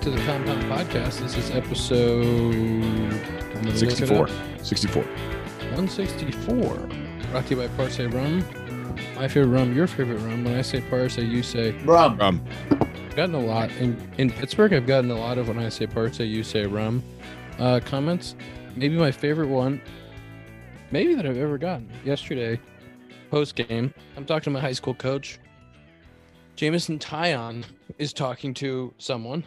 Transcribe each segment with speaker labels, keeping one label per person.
Speaker 1: Welcome back to the Compound Podcast. This is episode I'm gonna look it
Speaker 2: 64.
Speaker 1: up.
Speaker 2: 64.
Speaker 1: 164. Brought to you by Parce Rum. My favorite rum, your favorite rum. When I say Parce, you say
Speaker 3: Rum.
Speaker 2: Um,
Speaker 1: I've gotten a lot in in Pittsburgh. I've gotten a lot of when I say Parce, you say rum. Uh, comments. Maybe my favorite one, maybe that I've ever gotten yesterday, post game. I'm talking to my high school coach. Jameson Taillon is talking to someone,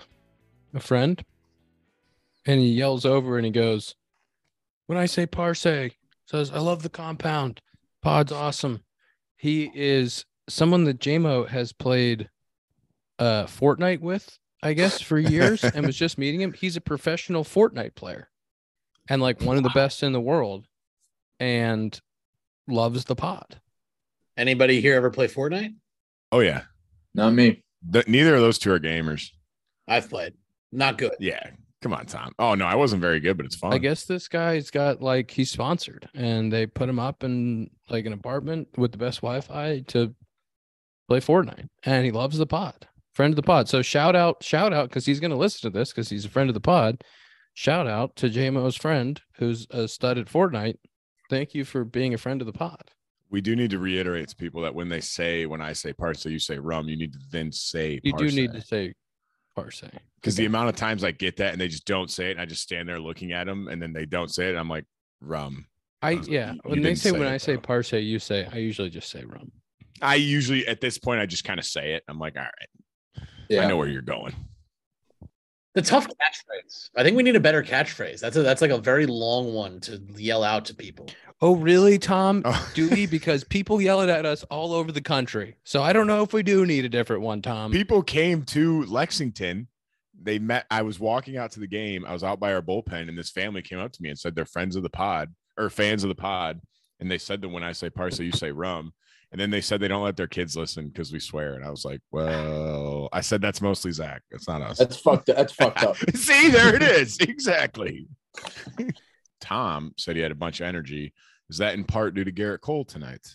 Speaker 1: a friend, and he yells over and he goes, "When I say Parce, says I love the compound. Pod's awesome." He is someone that JMO has played uh Fortnite with, I guess, for years and was just meeting him. He's a professional Fortnite player and like one of the best in the world and loves the pod.
Speaker 3: Anybody here ever play Fortnite?
Speaker 2: oh, yeah.
Speaker 4: Not me.
Speaker 2: The, neither of those two are gamers.
Speaker 3: I've played. Not good.
Speaker 2: Yeah. Come on, Tom. Oh, no, I wasn't very good, but it's fun.
Speaker 1: I guess this guy's got like he's sponsored and they put him up in like an apartment with the best Wi-Fi to play Fortnite and he loves the pod. Friend of the pod. So shout out, shout out because he's gonna listen to this because he's a friend of the pod. Shout out to JMO's friend who's a stud at Fortnite. Thank you for being a friend of the pod.
Speaker 2: We do need to reiterate to people that when they say, when I say Parce, you say rum, you need to then say
Speaker 1: You do need to say Parce.
Speaker 2: Because the amount of times I get that and they just don't say it, and I just stand there looking at them and then they don't say it. And I'm like, rum.
Speaker 1: I yeah.
Speaker 2: you-
Speaker 1: When they say
Speaker 2: say
Speaker 1: when
Speaker 2: it,
Speaker 1: I say
Speaker 2: though.
Speaker 1: Parce, you say I usually just say rum.
Speaker 2: I usually, at this point, I just kind of say it. I'm like, all right, yeah. I know where you're going.
Speaker 3: The tough catchphrase. I think we need a better catchphrase. That's a, that's like a very long one to yell out to people.
Speaker 1: Oh, really, Tom?
Speaker 2: Oh.
Speaker 1: Do we? Because people yell it at us all over the country. So I don't know if we do need a different one, Tom.
Speaker 2: people came to Lexington. They met. I was walking out to the game. I was out by our bullpen, and this family came up to me and said they're friends of the pod or fans of the pod. And they said that when I say Parce, you say rum. And then they said they don't let their kids listen because we swear. And I was like, well, I said that's mostly Zach. It's not us.
Speaker 4: That's fucked. That's fucked up.
Speaker 2: See, there it is. Exactly. Tom said he had a bunch of energy. Is that in part due to Gerrit Cole tonight?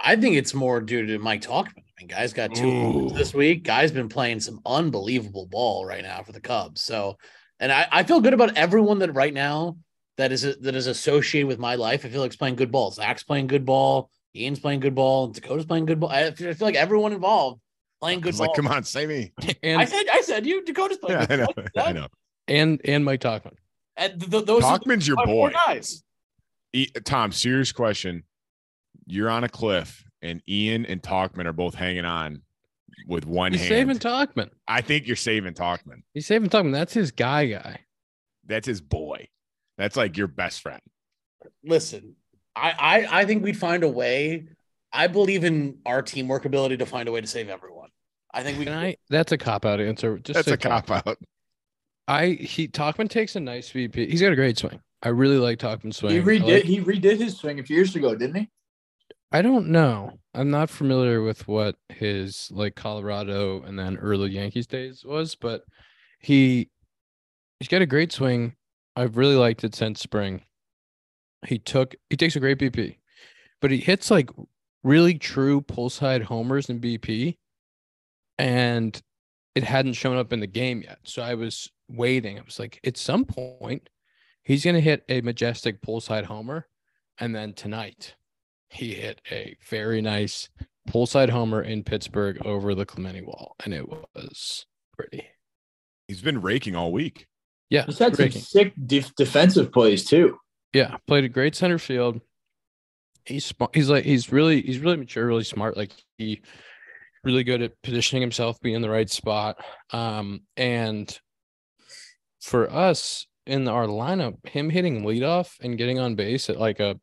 Speaker 3: I think it's more due to Mike Tauchman. I mean, guys got two
Speaker 2: Ooh.
Speaker 3: this week. Guy's been playing some unbelievable ball right now for the Cubs. So, and I, I feel good about everyone that right now that is that is associated with my life. I feel like it's playing good ball. Zach's playing good ball. Ian's playing good ball. Dakota's playing good ball. I feel, I feel like everyone involved playing
Speaker 2: I
Speaker 3: good
Speaker 2: was
Speaker 3: ball.
Speaker 2: like, come on, say me.
Speaker 3: I
Speaker 1: And
Speaker 3: said, I said, you Dakota's playing.
Speaker 2: Yeah, I
Speaker 3: good
Speaker 2: know.
Speaker 3: ball.
Speaker 2: I know.
Speaker 1: and and Mike Tauchman.
Speaker 3: And th- th- those are
Speaker 2: Tauchman's your
Speaker 3: my four
Speaker 2: boy.
Speaker 3: guys.
Speaker 2: E- Tom, serious question. You're on a cliff, and Ian and Tauchman are both hanging on with one
Speaker 1: He's
Speaker 2: hand.
Speaker 1: saving Tauchman.
Speaker 2: I think you're saving Tauchman.
Speaker 1: He's saving Tauchman. That's his guy, guy.
Speaker 2: That's his boy. That's like your best friend.
Speaker 3: Listen, I, I I think we'd find a way. I believe in our teamwork ability to find a way to save everyone. I think we
Speaker 1: Can I? That's a cop out answer. Just
Speaker 2: That's a cop out.
Speaker 1: I he Tauchman takes a nice VP. He's got a great swing. I really like Tauchman's swing.
Speaker 4: He redid.
Speaker 1: like-
Speaker 4: he redid his swing a few years ago, didn't he?
Speaker 1: I don't know. I'm not familiar with what his like Colorado and then early Yankees days was, but he he's got a great swing. I've really liked it since spring. He took he takes a great BP, but he hits like really true pull side homers in BP, and it hadn't shown up in the game yet. So I was waiting. I was like, at some point, he's gonna hit a majestic pull side homer, and then tonight he hit a very nice pull side homer in Pittsburgh over the Clemente wall, and it was pretty.
Speaker 2: He's been raking all week.
Speaker 1: Yeah,
Speaker 4: He's had some sick def- defensive plays too.
Speaker 1: Yeah, played a great center field. He's smart. He's like he's really he's really mature, really smart. Like he really good at positioning himself, being in the right spot. Um, and for us in our lineup, him hitting leadoff and getting on base at like a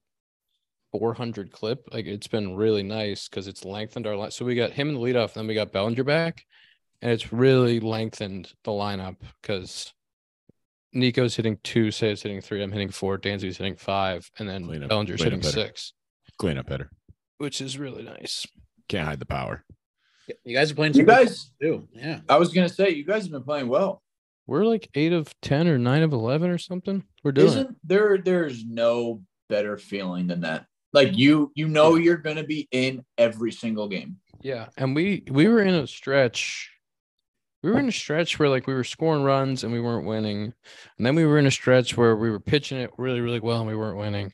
Speaker 1: 400 clip, like it's been really nice because it's lengthened our line. So we got him in the leadoff, then we got Bellinger back, and it's really lengthened the lineup because Nico's hitting two, say it's hitting three, I'm hitting four, Dansby's hitting five, and then
Speaker 2: Clean up-
Speaker 1: Bellinger's
Speaker 2: clean
Speaker 1: hitting
Speaker 2: better.
Speaker 1: six,
Speaker 2: Clean up hitter.
Speaker 1: which is really nice.
Speaker 2: Can't hide the power.
Speaker 3: You guys are playing.
Speaker 4: You
Speaker 3: some good
Speaker 4: guys,
Speaker 3: too. Yeah.
Speaker 4: I was gonna say, you guys have been playing well.
Speaker 1: We're like eight of ten or nine of eleven or something. We're doing it.
Speaker 4: Isn't there? There's no better feeling than that. Like you, you know, you're gonna be in every single game.
Speaker 1: Yeah, and we we were in a stretch we were in a stretch where like we were scoring runs and we weren't winning, and then we were in a stretch where we were pitching it really really well and we weren't winning,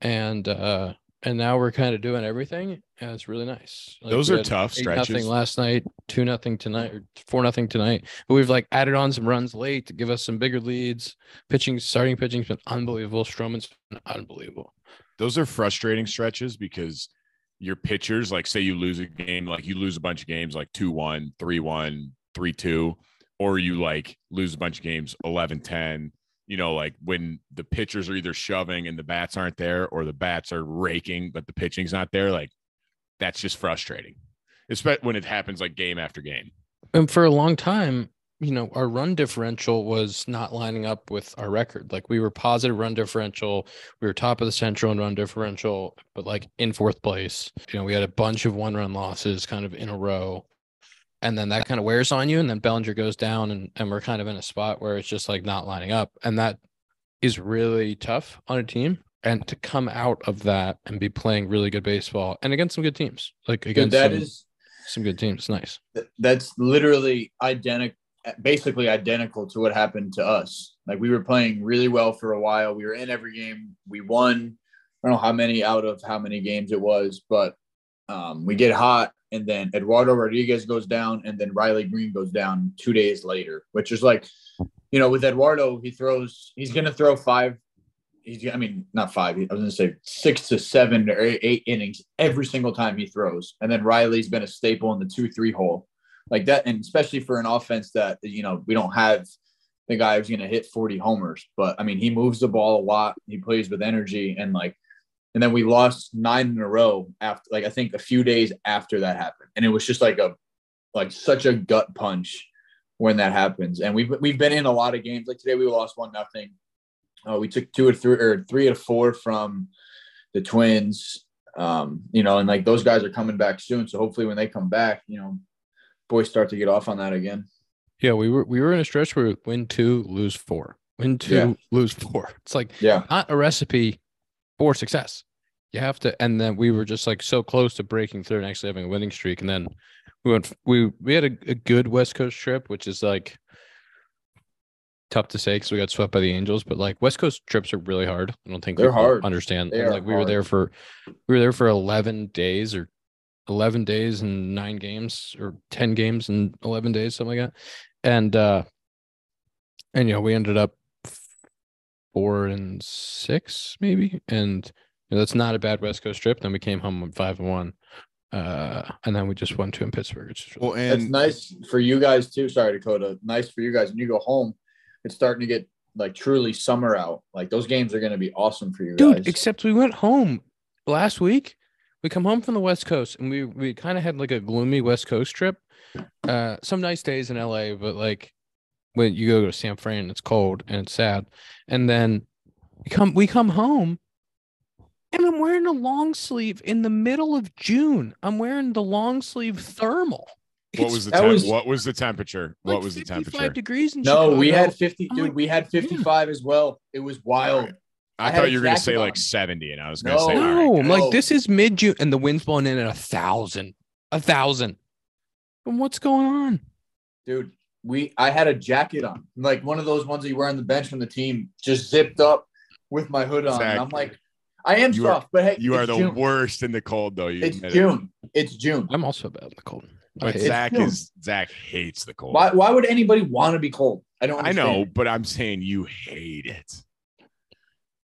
Speaker 1: and uh and now we're kind of doing everything and it's really nice. Like,
Speaker 2: Those are tough stretches.
Speaker 1: Nothing last night, two nothing tonight, or four nothing tonight. But we've like added on some runs late to give us some bigger leads. Pitching, starting pitching's been unbelievable. Stroman's been unbelievable.
Speaker 2: Those are frustrating stretches because your pitchers, like say you lose a game, like you lose a bunch of games like 2 1, 3 1, 3 2, or you like lose a bunch of games 11 10. You know, like when the pitchers are either shoving and the bats aren't there, or the bats are raking, but the pitching's not there. Like that's just frustrating, especially when it happens like game after game.
Speaker 1: And for a long time, you know, our run differential was not lining up with our record. Like we were positive run differential. We were top of the central in run differential, but like in fourth place. You know, we had a bunch of one run losses kind of in a row. And then that kind of wears on you. And then Bellinger goes down and, and we're kind of in a spot where it's just like not lining up. And that is really tough on a team. And to come out of that and be playing really good baseball and against some good teams, like
Speaker 4: Dude,
Speaker 1: against
Speaker 4: that
Speaker 1: some,
Speaker 4: is
Speaker 1: some good teams. Nice.
Speaker 4: that's literally identical basically identical to what happened to us like we were playing really well for a while we were in every game we won i don't know how many out of how many games it was but um, we get hot and then eduardo rodriguez goes down and then riley greene goes down two days later which is like you know with eduardo he throws he's going to throw five he's i mean not five i was going to say six to seven or eight, innings every single time he throws. And then riley's been a staple in the two three hole. Like that, and especially for an offense that you know we don't have the guy who's going to hit 40 homers, but I mean he moves the ball a lot. He plays with energy, and like, and then we lost nine in a row after, like I think a few days after that happened, and it was just like a like such a gut punch when that happens. And we've we've been in a lot of games. Like today, we lost one nothing. Uh, we took two or three or three or four from the Twins. Um, you know, and like those guys are coming back soon. So hopefully, when they come back, you know, boys start to get off on that again.
Speaker 1: Yeah, we were we were in a stretch where we win two, lose four, win two,
Speaker 4: Yeah.
Speaker 1: lose four. It's like
Speaker 4: Yeah.
Speaker 1: not a recipe for success. You have to, and then we were just like so close to breaking through and actually having a winning streak, and then we went. We we had a, a good West Coast trip, which is like tough to say because we got swept by the Angels, but like West Coast trips are really hard. I don't think
Speaker 4: They're hard.
Speaker 1: Understand?
Speaker 4: They
Speaker 1: like we were there for we were there for eleven days or 11 days and nine games or 10 games and 11 days something like that and uh and you know we ended up four and six maybe and you know, that's not a bad west coast trip then we came home with five and one uh and then we just won two in pittsburgh which is really-
Speaker 2: Well,
Speaker 4: That's
Speaker 2: and
Speaker 4: nice for you guys too. Sorry, Dakota. Nice for you guys. When you go home, it's starting to get like truly summer out. Like those games are going to be awesome for you
Speaker 1: dude
Speaker 4: guys.
Speaker 1: except we went home last week we come home from the west coast and we we kind of had like a gloomy west coast trip uh some nice days in la but like when you go to san fran it's cold and it's sad and then we come we come home and i'm wearing a long sleeve in the middle of june i'm wearing the long sleeve thermal
Speaker 2: what was the
Speaker 4: that
Speaker 2: temp-
Speaker 4: was-
Speaker 2: what was the temperature?
Speaker 1: like
Speaker 2: what was the
Speaker 1: 55
Speaker 2: temperature?
Speaker 1: degrees in
Speaker 4: no, we had 50,
Speaker 1: I'm
Speaker 4: dude.
Speaker 1: like,
Speaker 4: we had hmm. 55 as well. It was wild.
Speaker 2: I,
Speaker 4: I
Speaker 2: thought you were going to
Speaker 4: jacket
Speaker 2: say like 70, and I was going to
Speaker 4: No.
Speaker 2: say, all right,
Speaker 1: No, I'm like this is mid June and the wind's blowing in at a thousand, a thousand. And what's going on?
Speaker 4: dude. We I had a jacket on, like one of those ones that you wear on the bench from the team, just zipped up with my hood on. And I'm like, I am
Speaker 2: You are-
Speaker 4: soft, but hey,
Speaker 2: you are the
Speaker 4: June.
Speaker 2: worst in the cold, though. You
Speaker 4: It's
Speaker 2: admit it.
Speaker 4: June. It's June.
Speaker 1: I'm also bad in the cold.
Speaker 2: But. Zach
Speaker 4: June.
Speaker 2: is Zach hates the cold.
Speaker 4: Why? Why would anybody want to be cold? I don't.
Speaker 2: I know, but I'm saying you hate it.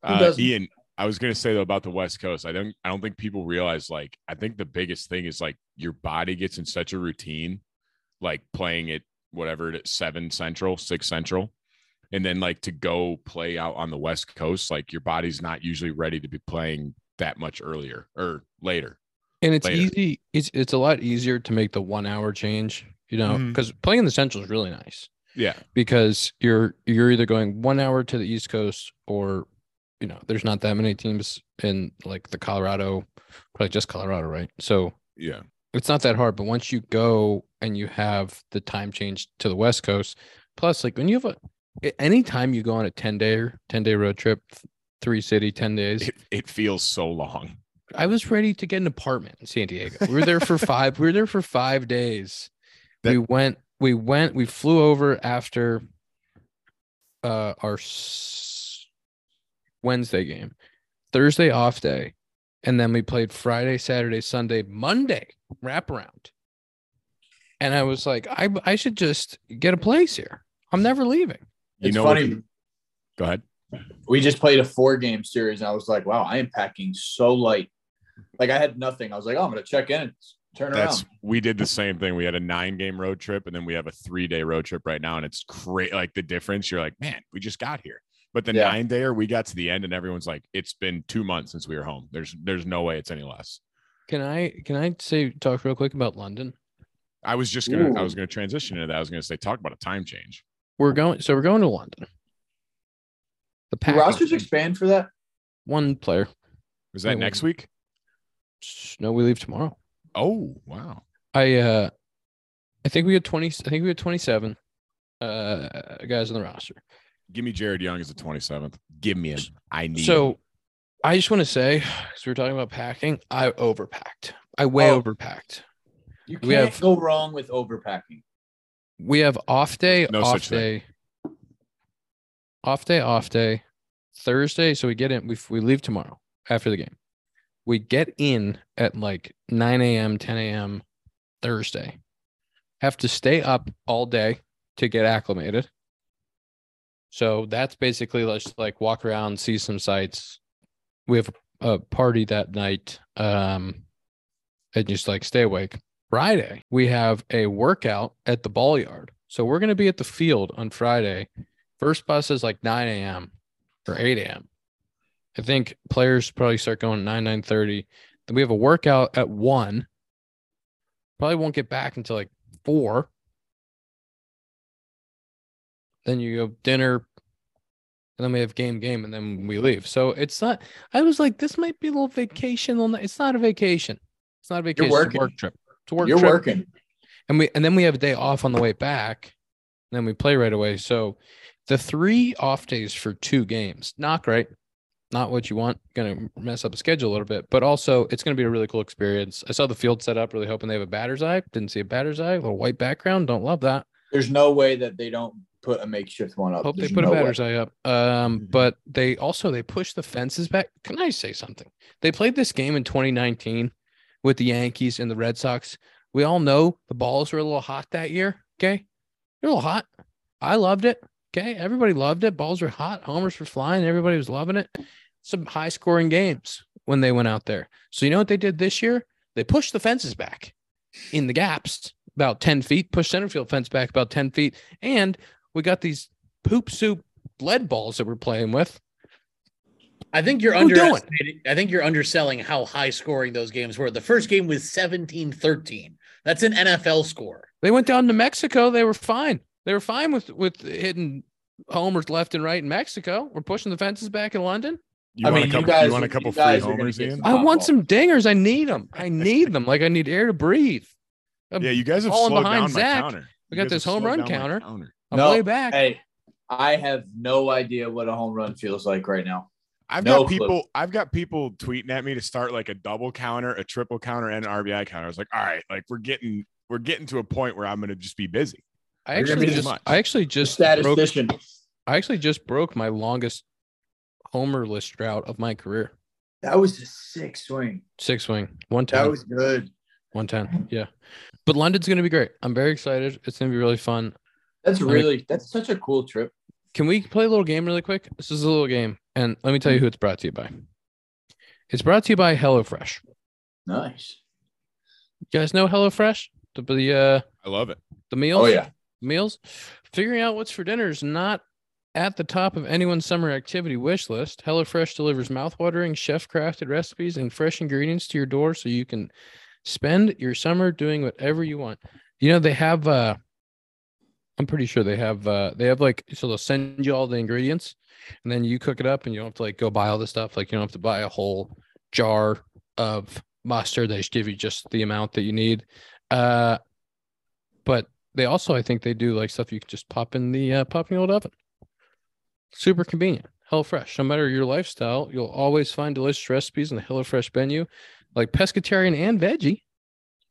Speaker 2: Uh. Ian, I was gonna say though about the West Coast. I don't I don't think people realize like I think the biggest thing is like your body gets in such a routine, like playing it whatever it is, seven central, six central. And then like to go play out on the West Coast, like your body's not usually ready to be playing that much earlier or later.
Speaker 1: and it's
Speaker 2: later.
Speaker 1: easy. It's it's a lot easier to make the one hour change, you know,
Speaker 2: mm-hmm.
Speaker 1: because playing in the central is really nice
Speaker 2: Yeah.
Speaker 1: because you're you're either going one hour to the East Coast or you know, there's not that many teams in like the Colorado, probably just Colorado, right? So
Speaker 2: Yeah.
Speaker 1: it's not that hard, but once you go and you have the time change to the West Coast, plus like when you have a a- anytime you go on a 10 day 10 day road trip, three city, 10 days,
Speaker 2: It, it feels so long.
Speaker 1: I was ready to get an apartment in San Diego. We were there for five, we were there for five days. we went we went we flew over after uh our s- Wednesday game, Thursday off day, and then we played Friday, Saturday, Sunday, Monday wraparound. And I was like, I I should just get a place here. I'm never leaving.
Speaker 2: You
Speaker 4: it's
Speaker 2: know what-
Speaker 4: funny.
Speaker 2: Go ahead.
Speaker 4: we just played a four game series, and I was like, wow, I am packing so light. Like I had nothing. I was like, oh, I'm gonna check in turn
Speaker 2: That's
Speaker 4: around.
Speaker 2: we did the same thing. We had a nine game road trip, and then we have a three day road trip right now, and it's great. Like the difference, you're like, man, we just got here. But the
Speaker 4: Yeah.
Speaker 2: nine dayer, we got to the end, and everyone's like, it's been two months since we were home. There's there's no way it's any less.
Speaker 1: Can I can I say talk real quick about London?
Speaker 2: I was just gonna I was gonna transition into that. I was gonna say talk about a time change.
Speaker 1: We're going so we're going to London. The
Speaker 4: Do rosters expand for that?
Speaker 1: one player.
Speaker 2: Is that next week?
Speaker 1: No, we leave tomorrow.
Speaker 2: Oh wow.
Speaker 1: I uh I think we had 20 I think we had 27 uh guys on the roster.
Speaker 2: Give me Jared Young as the 27th. Give me him. I need him.
Speaker 1: So I just want to say, because we were talking about packing, I overpacked. I way
Speaker 4: Oh.
Speaker 1: overpacked.
Speaker 4: You can't
Speaker 1: We have-
Speaker 4: go wrong with overpacking.
Speaker 1: We have off day,
Speaker 2: No
Speaker 1: off
Speaker 2: such thing.
Speaker 1: day, off day, off day, Thursday. So we get in, we, we leave tomorrow after the game. We get in at like 9 a.m., 10 a.m. Thursday. Have to stay up all day to get acclimated. So that's basically let's like walk around, see some sights. We have a party that night. Um, and just like stay awake. Friday, we have a workout at the ball yard. So we're going to be at the field on Friday. First bus is like 9 a.m. or 8 a.m. I think players probably start going at 9, 9 30. Then we have a workout at 1. Probably won't get back until like 4. Then you go dinner. And then we have game, game, and then we leave. So it's not, I was like, this might be a little vacation. It's not a vacation. It's not a vacation. It's a work trip. It's work
Speaker 4: You're
Speaker 1: trip.
Speaker 4: working.
Speaker 1: and we and then we have a day off on the way back and then we play right away. So the three off days for two games not great not what you want gonna mess up the schedule a little bit but also it's gonna be a really cool experience. I saw the field set up really hoping they have a batter's eye. Didn't see a batter's eye a little white background don't love that.
Speaker 4: There's no way that they don't put a makeshift one up.
Speaker 1: hope they put
Speaker 4: no
Speaker 1: a
Speaker 4: way.
Speaker 1: batter's eye up. Um
Speaker 2: Mhm.
Speaker 1: but they also they pushed the fences back. Can i say something? They played this game in 2019 with the yankees and the red sox. We all know the balls were a little hot that year okay? They're a little hot. I loved it okay? Everybody loved it. Balls were hot homers were flying everybody was loving it. Some high scoring games when they went out there. So you know what they did this year? They pushed the fences back in the gaps about 10 feet pushed center field fence back about 10 feet. And we got these poop soup lead balls that we're playing with.
Speaker 3: I think you're
Speaker 1: What we doing?
Speaker 3: underestimating. I think you're underselling how high scoring those games were. The first game was 17-13. That's an NFL score.
Speaker 1: They went down to Mexico. They were fine. They were fine with with hitting homers left and right in Mexico. We're pushing the fences back in London.
Speaker 2: You
Speaker 4: I
Speaker 2: want
Speaker 4: mean,
Speaker 2: a
Speaker 4: you
Speaker 2: couple,
Speaker 4: guys-
Speaker 2: want a couple free
Speaker 4: guys are gonna
Speaker 2: homers,
Speaker 4: get
Speaker 2: Ian?
Speaker 1: I want
Speaker 4: ball.
Speaker 1: some dingers. I need them. I need them. Like I need air to breathe. I'm,
Speaker 2: Yeah, you guys have
Speaker 1: falling
Speaker 2: slowed
Speaker 1: behind
Speaker 2: down my
Speaker 1: Zach.
Speaker 2: counter.
Speaker 1: We
Speaker 2: You
Speaker 1: got this home run
Speaker 2: down my
Speaker 1: counter. I'm
Speaker 4: No,
Speaker 1: way back.
Speaker 4: Hey, I have no idea what a home run feels like right now.
Speaker 2: I've
Speaker 4: No
Speaker 2: got
Speaker 4: clue.
Speaker 2: people. I've got people tweeting at me to start like a double counter, a triple counter, and an RBI counter. I was like, all right, like we're getting we're getting to a point where I'm gonna just be busy.
Speaker 1: I
Speaker 4: You're
Speaker 1: actually just
Speaker 2: much.
Speaker 1: I actually just broke, I actually just broke my longest homerless drought of my career.
Speaker 4: That was a six swing.
Speaker 1: Six swing, one ten.
Speaker 4: That was good.
Speaker 1: 110. Yeah. But London's going to be great. I'm very excited. It's going to be really fun.
Speaker 4: That's
Speaker 1: mean-
Speaker 4: really that's such a cool trip.
Speaker 1: Can we play a little game really quick? This is a little game. And let me tell you who it's brought to you by. It's brought to you by HelloFresh.
Speaker 4: Nice.
Speaker 1: You guys know HelloFresh? The the uh
Speaker 2: I love it.
Speaker 1: the meals?
Speaker 4: Oh yeah.
Speaker 1: Meals? Figuring out what's for dinner is not at the top of anyone's summer activity wish list. HelloFresh delivers mouthwatering, chef-crafted recipes and fresh ingredients to your door so you can spend your summer doing whatever you want. You know, they have uh I'm pretty sure they have uh they have like so they'll send you all the ingredients and then you cook it up and you don't have to like go buy all the stuff. Like you don't have to buy a whole jar of mustard. They just give you just the amount that you need. Uh but they also I think they do like stuff you can just pop in the uh pop in the old oven. Super convenient. HelloFresh. No matter your lifestyle, you'll always find delicious recipes in the HelloFresh menu, like pescatarian and veggie.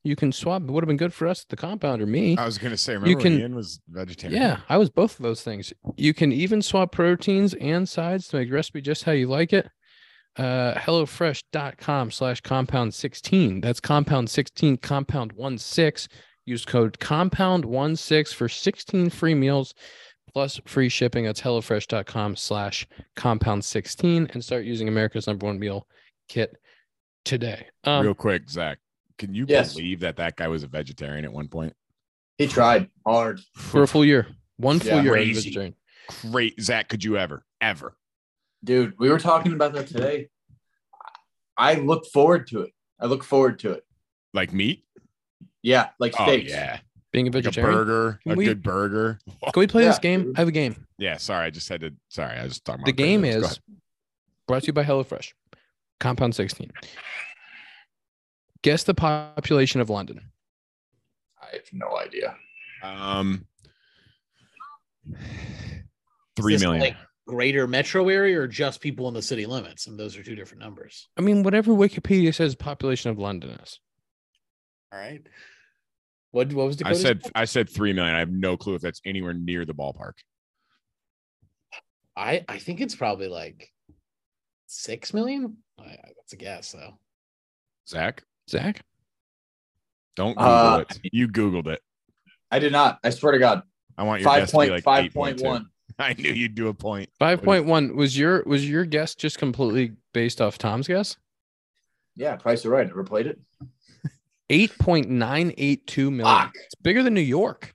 Speaker 1: You can swap. It would have been good for us the compound or me.
Speaker 2: I was gonna say, remember
Speaker 1: can-
Speaker 2: when Ian was vegetarian?
Speaker 1: Yeah, I was both of those things. You can even swap proteins and sides to make recipe just how you like it. Uh, HelloFresh.com slash compound 16. That's compound 16, compound 1 6. Use code compound 1 6 for 16 free meals plus free shipping. That's HelloFresh.com slash compound 16 and start using America's number one meal kit today. Um,
Speaker 2: Real quick, Zach, can you
Speaker 4: Yes.
Speaker 2: believe that that guy was a vegetarian at one point?
Speaker 4: He tried hard.
Speaker 1: for a full year, one full
Speaker 4: Yeah.
Speaker 1: year.
Speaker 2: Crazy.
Speaker 1: vegetarian.
Speaker 2: Great, Zach. Could you ever, ever?
Speaker 4: Dude, we were talking about that today. I look forward to it. I look forward to it.
Speaker 2: Like meat?
Speaker 4: Yeah, like
Speaker 2: Oh yeah,
Speaker 1: Being a
Speaker 2: like a
Speaker 1: vegetarian.
Speaker 2: burger,
Speaker 1: Can
Speaker 2: a
Speaker 1: we-
Speaker 2: good burger.
Speaker 1: Can we play this game? I have a game.
Speaker 2: Yeah, sorry, I just had to. Sorry, I was talking about
Speaker 1: The game
Speaker 2: burgers.
Speaker 1: Is brought to you by HelloFresh. Compound 16. Guess the population of London.
Speaker 4: I have no idea.
Speaker 2: um
Speaker 3: Is
Speaker 2: three
Speaker 3: this,
Speaker 2: million.
Speaker 3: like, greater metro area or just people in the city limits? And those are two different numbers.
Speaker 1: I mean, whatever Wikipedia says population of London is.
Speaker 3: All right. What what was the
Speaker 2: I said I said three million. I have no clue if that's anywhere near the ballpark.
Speaker 3: I I think it's probably like six million. I, I- that's a guess though.
Speaker 2: Zach,
Speaker 1: Zach?
Speaker 2: don't Google
Speaker 4: Uh,
Speaker 2: it. You Googled it.
Speaker 4: I did not. I swear to God.
Speaker 2: I want your
Speaker 4: Five
Speaker 2: guess to be
Speaker 4: point
Speaker 2: like
Speaker 4: five
Speaker 2: eight
Speaker 4: point
Speaker 2: point
Speaker 4: one.
Speaker 2: one. I knew you'd do a point.
Speaker 1: 5.1 was your was your guess just completely based off Tom's guess?
Speaker 4: Yeah, price is right. Never played it.
Speaker 1: 8.982 million.
Speaker 4: Fuck.
Speaker 1: It's bigger than New York.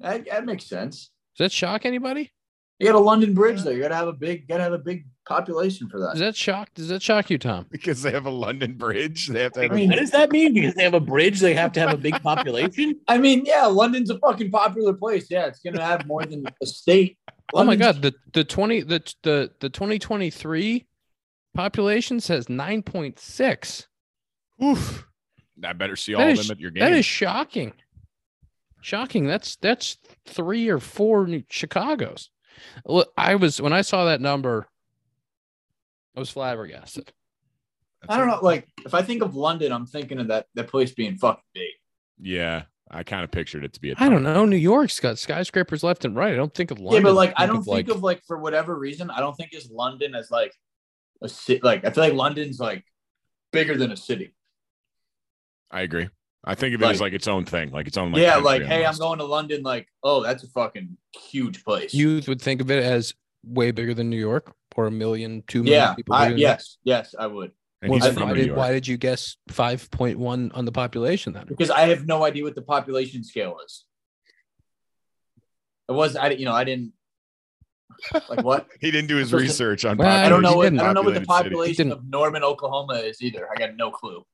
Speaker 4: That, that makes sense.
Speaker 1: Does that shock anybody?
Speaker 4: You got a London Bridge there. You gotta have a big gotta have a big population for that.
Speaker 1: Does
Speaker 4: that.
Speaker 1: that shock does that shock you, Tom?
Speaker 2: Because they have a London Bridge. They have to have
Speaker 4: I
Speaker 2: a-
Speaker 4: mean-
Speaker 3: What does that mean? Because they have a bridge, they have to have a big population.
Speaker 4: I mean, yeah, London's a fucking popular place. Yeah, it's gonna have more than a state.
Speaker 1: Oh my god, the the 20 the the the 2023 population says 9.6.
Speaker 2: Oof. I better see all
Speaker 1: That
Speaker 2: of
Speaker 1: is-
Speaker 2: them at your game.
Speaker 1: That is shocking. Shocking. That's that's three or four new Chicago's. Look, I was when I saw that number, I was flabbergasted.
Speaker 4: I don't know. Like, if I think of London, I'm thinking of that that place being fucking big.
Speaker 2: Yeah, I kind of pictured it to be a
Speaker 1: I don't know. New York's got skyscrapers left and right. I don't think of London.
Speaker 4: yeah, but like, I
Speaker 1: think
Speaker 4: don't
Speaker 1: of,
Speaker 4: think of like for whatever reason, I don't think is London as like a city. Like, I feel like London's like bigger than a city.
Speaker 2: I agree. I think of it as
Speaker 4: Like-
Speaker 2: like its own thing, like its own. Like,
Speaker 4: yeah, like, hey, I'm going to London. Like, oh, that's a fucking huge place.
Speaker 1: you would think of it as way bigger than New York or a million, two million
Speaker 4: yeah,
Speaker 1: people.
Speaker 4: I,
Speaker 1: bigger than-
Speaker 4: yes, yes, I would.
Speaker 1: Well, then why did why did you guess 5.1 on the population then?
Speaker 4: because I have no idea what the population scale is. It was I, you know, I didn't like what
Speaker 2: He didn't do his
Speaker 4: Supposed to-
Speaker 2: research on.
Speaker 1: Well,
Speaker 4: I don't know what I don't know what the population of Norman, Oklahoma is either. I got no clue.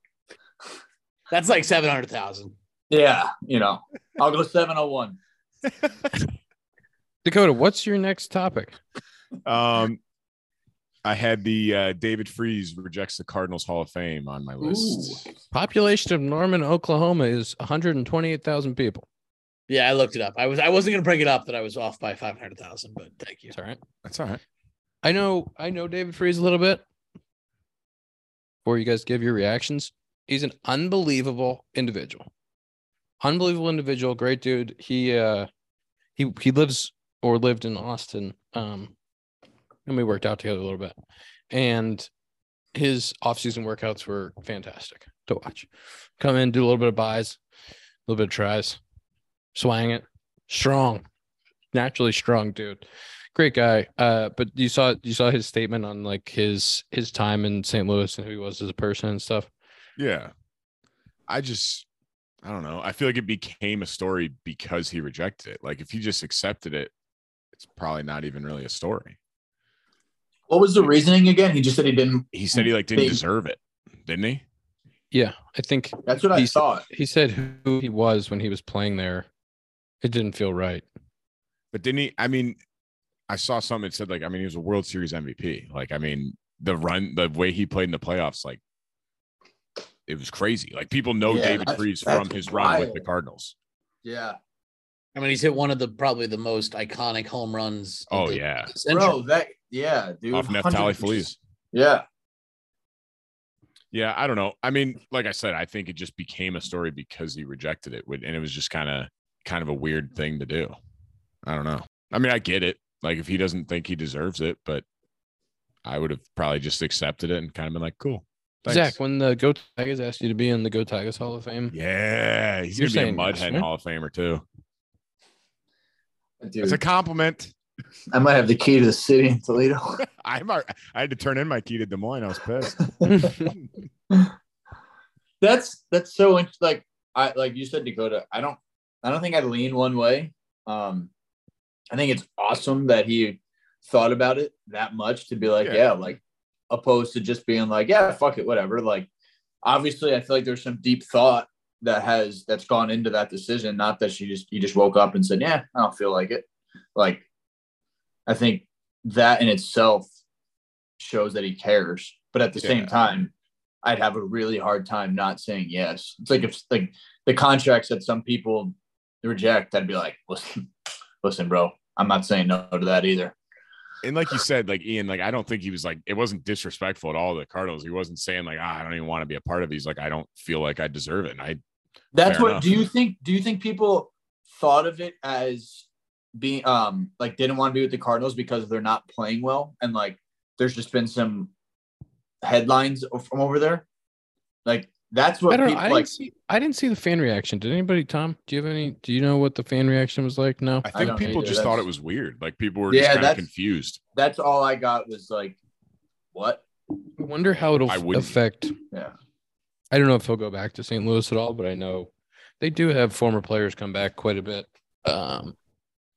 Speaker 3: That's like seven hundred thousand.
Speaker 4: Yeah, you know, I'll go seven oh one.
Speaker 1: Dakota, what's your next topic?
Speaker 2: Um, I had the uh, David Freese rejects the Cardinals Hall of Fame on my list.
Speaker 1: Population of Norman, Oklahoma is 128,000 people.
Speaker 3: Yeah, I looked it up. I was I wasn't gonna bring it up that I was off by five hundred thousand, but thank you.
Speaker 1: It's all right.
Speaker 2: That's all right.
Speaker 1: I know I know David Freese a little bit. Before you guys give your reactions, he's an unbelievable individual. Unbelievable individual, great dude. He uh he he lives or lived in Austin. Um and we worked out together a little bit. And his off-season workouts were fantastic to watch. Come in, do a little bit of buys, a little bit of tries, swang it, strong, naturally strong dude great guy. Uh, but you saw you saw his statement on like his his time in St. Louis and who he was as a person and stuff.
Speaker 2: Yeah. I just, I don't know. I feel like it became a story because he rejected it. Like if he just accepted it, it's probably not even really a story.
Speaker 4: What was the reasoning again? He just said he didn't.
Speaker 2: He said he like didn't
Speaker 4: They-
Speaker 2: deserve it, didn't he?
Speaker 1: Yeah, I think
Speaker 4: That's what I
Speaker 1: He's-
Speaker 4: thought.
Speaker 1: he said who he was when he was playing there. It didn't feel right.
Speaker 2: But didn't he? I mean, I saw something that said like, I mean, he was a World Series MVP. Like, I mean, the run, the way he played in the playoffs, like, it was crazy. Like, people know
Speaker 4: Yeah,
Speaker 2: David
Speaker 4: that's- Freese
Speaker 2: from his run with the. Cardinals.
Speaker 4: Yeah,
Speaker 3: I mean, he's hit one of the probably the most iconic home runs.
Speaker 2: Oh
Speaker 3: the
Speaker 2: yeah,
Speaker 3: century.
Speaker 4: bro. That yeah, dude.
Speaker 2: off Neftali
Speaker 4: 100%.
Speaker 2: Feliz.
Speaker 4: Yeah,
Speaker 2: Yeah, I don't know. I mean, like I said, I think it just became a story because he rejected it, and it was just kind of kind of a weird thing to do. I don't know. I mean, I get it. Like if he doesn't think he deserves it, but I would have probably just accepted it and kind of been like, cool. Thanks.
Speaker 1: Zach, when the Go Tigers asked you to be in the Go Tigers Hall of Fame,
Speaker 2: Yeah, he's
Speaker 1: You're
Speaker 2: gonna be a
Speaker 1: saying yes,
Speaker 2: Mudhead? Hall of Famer too.
Speaker 4: Dude,
Speaker 2: It's a compliment.
Speaker 4: I might have the key to the city in Toledo.
Speaker 2: I'm. I had to turn in my key to Des Moines. I was pissed.
Speaker 4: that's that's so interesting. like I like you said Dakota. I don't I don't think I'd lean one way. Um, I think it's awesome that he thought about it that much to be like,
Speaker 2: Yeah.
Speaker 4: yeah, like opposed to just being like, yeah, fuck it, whatever. Like, obviously, I feel like there's some deep thought that has that's gone into that decision. Not that she just he just woke up and said, yeah, I don't feel like it. Like, I think that in itself shows that he cares. But at the
Speaker 2: Yeah.
Speaker 4: same time, I'd have a really hard time not saying yes. It's like if like the contracts that some people reject, I'd be like, listen, listen, bro, I'm not saying no to that either.
Speaker 2: and like you said, like Ian, like I don't think he was like it wasn't disrespectful at all. to The Cardinals, he wasn't saying like ah, I don't even want to be a part of. it. He's like I don't feel like I deserve it. And I
Speaker 4: That's what
Speaker 2: enough.
Speaker 4: do you think do you think people thought of it as being um like didn't want to be with the Cardinals because they're not playing well and like there's just been some headlines from over there? Like that's what
Speaker 1: I don't
Speaker 4: people
Speaker 1: I
Speaker 4: like
Speaker 1: didn't see. I didn't see the fan reaction. Did anybody, Tom? Do you have any? Do you know what the fan reaction was like? No.
Speaker 2: I
Speaker 4: I
Speaker 2: think
Speaker 4: don't
Speaker 2: people
Speaker 4: either.
Speaker 2: just thought it was weird. Like people were
Speaker 4: Yeah,
Speaker 2: just kind of confused.
Speaker 4: that's all I got was like what?
Speaker 1: I wonder how it'll
Speaker 2: I
Speaker 1: f-
Speaker 2: wouldn't.
Speaker 1: affect.
Speaker 4: Yeah.
Speaker 1: I don't know if he'll go back to St. Louis at all, but I know they do have former players come back quite a bit. Um,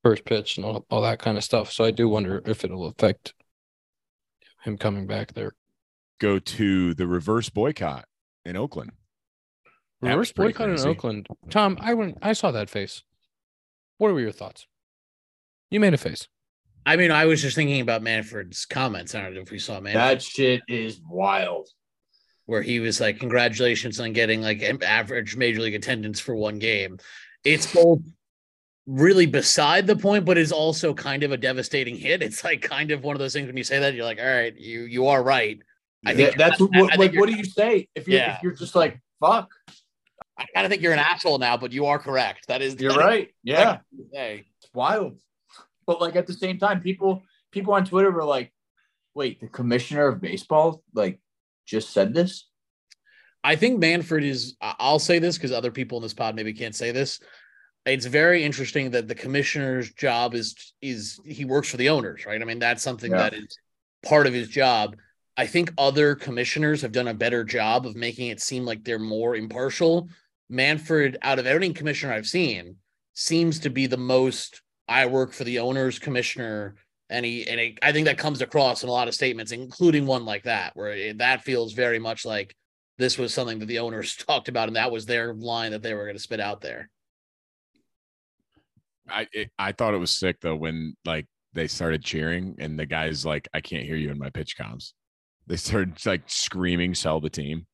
Speaker 1: first pitch and all, all that kind of stuff. So I do wonder if it'll affect him coming back there.
Speaker 2: Go to the reverse boycott in Oakland.
Speaker 1: Reverse
Speaker 2: pretty
Speaker 1: boycott in. Oakland. Tom, I went. I saw that face. What were your thoughts? You made a face.
Speaker 3: I mean, I was just thinking about Manfred's comments. I don't know if we saw Manfred,
Speaker 4: That shit is wild.
Speaker 3: where he was like, "Congratulations on getting like an average major league attendance for one game." It's both really beside the point, but is also kind of a devastating hit. It's like kind of one of those things when you say that you're like, "All right, you you are right." I
Speaker 4: Yeah,
Speaker 3: think
Speaker 4: that's
Speaker 3: I-
Speaker 4: what,
Speaker 3: I
Speaker 4: what
Speaker 3: think
Speaker 4: like what do you say if you're
Speaker 3: Yeah.
Speaker 4: if you're just like fuck?
Speaker 3: I kind of think you're an asshole now, but you are correct. That is
Speaker 4: You're
Speaker 3: that is
Speaker 4: right. Yeah.
Speaker 3: what you.
Speaker 4: It's wild. But like at the same time, people people on Twitter were like, wait, the commissioner of baseball like just said this?
Speaker 3: I think Manfred is. I'll say this because other people in this pod maybe can't say this. It's very interesting that the commissioner's job is is he works for the owners, right? I mean, that's something
Speaker 4: Yeah.
Speaker 3: that is part of his job. I think other commissioners have done a better job of making it seem like they're more impartial. Manfred, out of any commissioner I've seen, seems to be the most I work for the owners commissioner. And he and it, I think that comes across in a lot of statements, including one like that, where it, that feels very much like this was something that the owners talked about, and that was their line that they were going to spit out there.
Speaker 2: I it, I thought it was sick though when like they started cheering and the guys like I can't hear you in my pitch comms. They started like screaming, "Sell the team."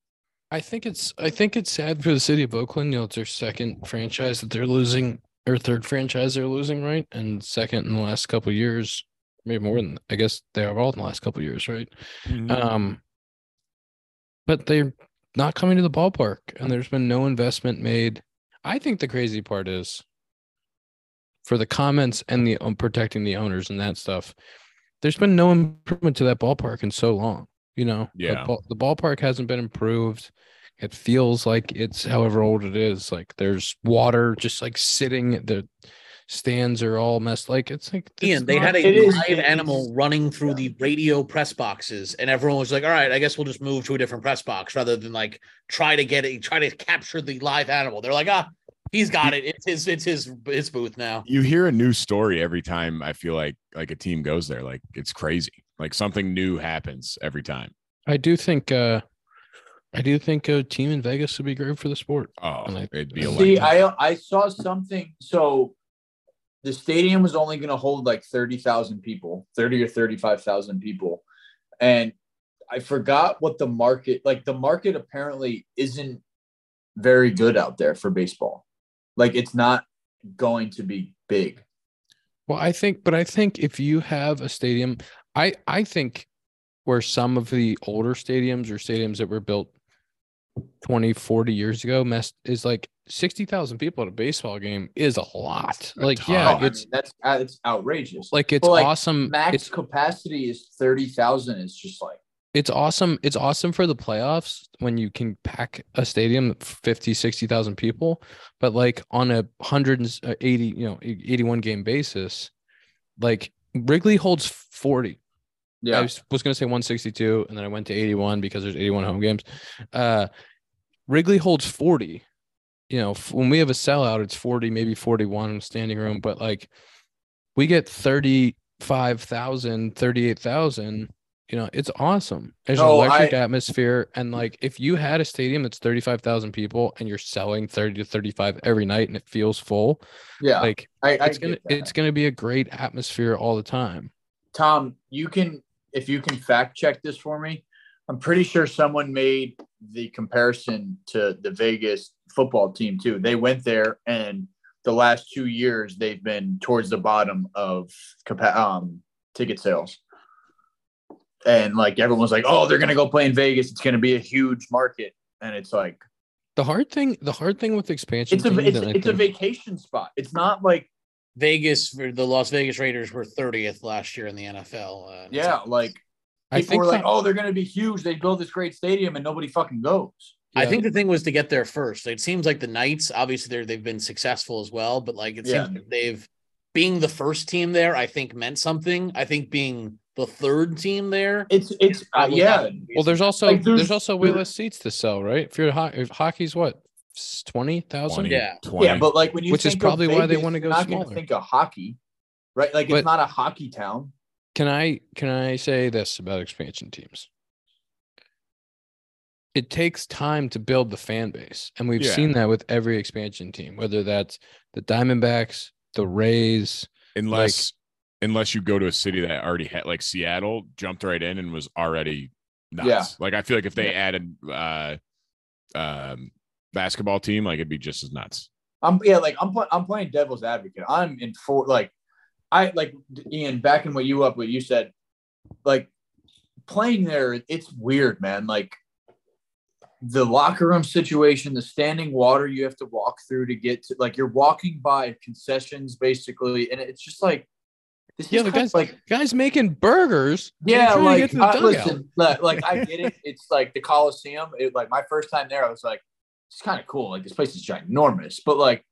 Speaker 1: I think it's I think it's sad for the city of Oakland. You know, it's their second franchise that they're losing, or third franchise they're losing, right? And second in the last couple of years, maybe more than I guess they have all in the last couple of years, right? Um, but they're not coming to the ballpark, and there's been no investment made. I think the crazy part is for the comments and the um, protecting the owners and that stuff. There's been no improvement to that ballpark in so long. You know, the
Speaker 2: Yeah.
Speaker 1: ball- the ballpark hasn't been improved. It feels like it's however old it is. Like there's water just like sitting. The stands are all messed. Like it's like it's
Speaker 3: Ian, they
Speaker 1: not-
Speaker 3: had a live
Speaker 4: it's-
Speaker 3: animal running through the radio press boxes, and everyone was like, "All right, I guess we'll just move to a different press box rather than like try to get it, try to capture the live animal." They're like, "Ah, he's got it. It's his, it's his, his booth now."
Speaker 2: you hear a new story every time I feel like like a team goes there. Like it's crazy. Like something new happens every time.
Speaker 1: I do think uh I do think a team in Vegas would be great for the sport.
Speaker 2: Oh,
Speaker 1: And I-
Speaker 2: it'd be a
Speaker 4: See. I I saw something. So the stadium was only going to hold like thirty thousand people, thirty or thirty-five thousand people, and I forgot what the market like. The market apparently isn't very good out there for baseball. Like it's not going to be big.
Speaker 1: Well, I think but I think if you have a stadium, I I think where some of the older stadiums or stadiums that were built 20, 40 years ago mess is like 60,000 people at a baseball game is a lot. Like,
Speaker 2: ton.
Speaker 1: yeah,
Speaker 4: Oh, I mean,
Speaker 1: it's
Speaker 4: that's uh, it's outrageous.
Speaker 1: like it's
Speaker 4: like,
Speaker 1: awesome.
Speaker 4: Max
Speaker 1: It's
Speaker 4: capacity is thirty thousand. It's just like
Speaker 1: it's awesome. It's awesome for the playoffs when you can pack a stadium of 50, 60,000 people, but like on a 180, you know, 81 game basis, like Wrigley holds 40. I
Speaker 4: yeah.
Speaker 1: was, was going to say 162 and then I went to 81 because there's 81 home games. Uh Wrigley holds 40. You know, when we have a sellout, it's 40, maybe 41 standing room, but like we get 35,000, 38,000. You know, it's awesome. There's
Speaker 4: No,
Speaker 1: an electric
Speaker 4: I-
Speaker 1: atmosphere. And like if you had a stadium that's 35,000 people and you're selling 30 to 35 every night and it feels full,
Speaker 4: Yeah.
Speaker 1: like
Speaker 4: I, I
Speaker 1: it's gonna it's gonna be a great atmosphere all the time.
Speaker 4: Tom, you can if you can fact check this for me. I'm pretty sure someone made the comparison to the Vegas football team too. They went there and the last two years they've been towards the bottom of um, ticket sales. And like everyone's like, oh, they're gonna go play in Vegas. It's gonna be a huge market. And it's like
Speaker 1: The hard thing, the hard thing with expansion,
Speaker 4: it's a it's, it's a vacation spot. It's not like
Speaker 3: Vegas for the Las Vegas Raiders were 30th last year in the NFL. Uh,
Speaker 4: yeah,
Speaker 3: it's-
Speaker 4: like
Speaker 1: I
Speaker 4: people
Speaker 1: think
Speaker 4: were like,
Speaker 1: that-
Speaker 4: oh, they're gonna be huge. They build this great stadium and nobody fucking goes.
Speaker 3: I think the thing was to get there first. It seems like the Knights, obviously, they're they've been successful as well, but like it
Speaker 4: Yeah.
Speaker 3: seems like they've being the first team there. I think meant something. I think being the third team there,
Speaker 4: It's it's uh, yeah.
Speaker 1: Well, there's also
Speaker 4: Like,
Speaker 1: there's,
Speaker 4: there's-
Speaker 1: also way less seats to sell, right? If you're ho- if hockey's what twenty thousand,
Speaker 2: 20,
Speaker 3: Yeah.
Speaker 2: 20.
Speaker 4: Yeah, but like when you
Speaker 1: Which is
Speaker 4: think of
Speaker 1: probably why they wanna
Speaker 4: you're
Speaker 1: go
Speaker 4: not
Speaker 1: smaller.
Speaker 4: think of hockey, right? Like it's
Speaker 1: But-
Speaker 4: not a hockey town.
Speaker 1: Can I can I say this about expansion teams? It takes time to build the fan base, and we've
Speaker 2: Yeah.
Speaker 1: seen that with every expansion team, whether that's the Diamondbacks, the Rays.
Speaker 2: unless unless you go to a city that already had like Seattle jumped right in and was already nuts.
Speaker 4: Yeah.
Speaker 2: Like I feel like if they
Speaker 4: Yeah.
Speaker 2: added uh um basketball team, like it'd be just as nuts.
Speaker 4: I'm yeah, like I'm pl- I'm playing devil's advocate. I'm in for like I like Ian backing what you up what you said. Like playing there, it's weird, man. Like the locker room situation, the standing water you have to walk through to get to like you're walking by concessions basically, and it's just like
Speaker 1: Yeah, the guys
Speaker 4: like
Speaker 1: guys making burgers.
Speaker 4: yeah, like
Speaker 1: get to the
Speaker 4: I- listen, like, like I get it. It's like the Coliseum. It, like my first time there, I was like, it's kind of cool. Like this place is ginormous, but like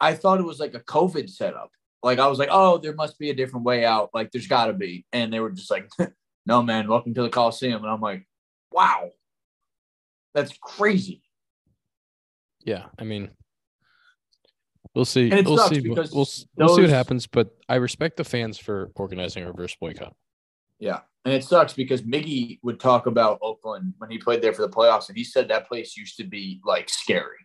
Speaker 4: I thought it was like a COVID setup. Like I was like, oh, there must be a different way out. Like there's got to be, and they were just like, no, man, welcome to the Coliseum. And I'm like, wow, that's crazy.
Speaker 1: Yeah, I mean, we'll see.
Speaker 4: And it
Speaker 1: we'll
Speaker 4: sucks
Speaker 1: see. We'll,
Speaker 4: because
Speaker 1: we'll, s- we'll see what happens. But I respect the fans for organizing a reverse boycott.
Speaker 4: Yeah. And it sucks because Miggy would talk about Oakland when he played there for the playoffs, and he said that place used to be like scary.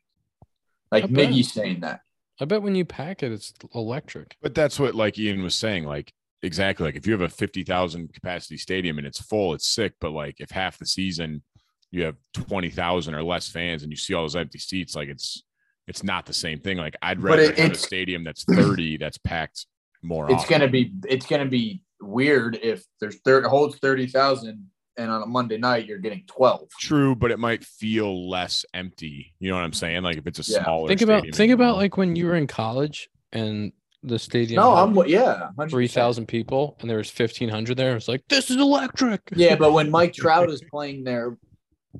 Speaker 4: Like
Speaker 1: I bet.
Speaker 4: Saying that.
Speaker 1: I bet when you pack it, it's electric.
Speaker 2: But that's what like Ian was saying. Like exactly like if you have a fifty thousand capacity stadium and it's full, it's sick. But like if half the season you have twenty thousand or less fans and you see all those empty seats, like it's it's not the same thing. Like I'd rather
Speaker 4: it-
Speaker 2: have a stadium that's thirty that's packed more.
Speaker 4: it's gonna be it's gonna be weird if there's third holds thirty thousand and on a Monday night you're getting twelve.
Speaker 2: True, but it might feel less empty. You know what I'm saying? Like if it's a
Speaker 4: Yeah.
Speaker 2: smaller.
Speaker 1: Think about
Speaker 2: stadium
Speaker 1: think about
Speaker 2: general.
Speaker 1: like when you were in college and the stadium.
Speaker 4: No, I'm yeah, 100%.
Speaker 1: three thousand people and there was fifteen hundred there. It's like this is electric.
Speaker 4: Yeah, but when Mike Trout is playing there,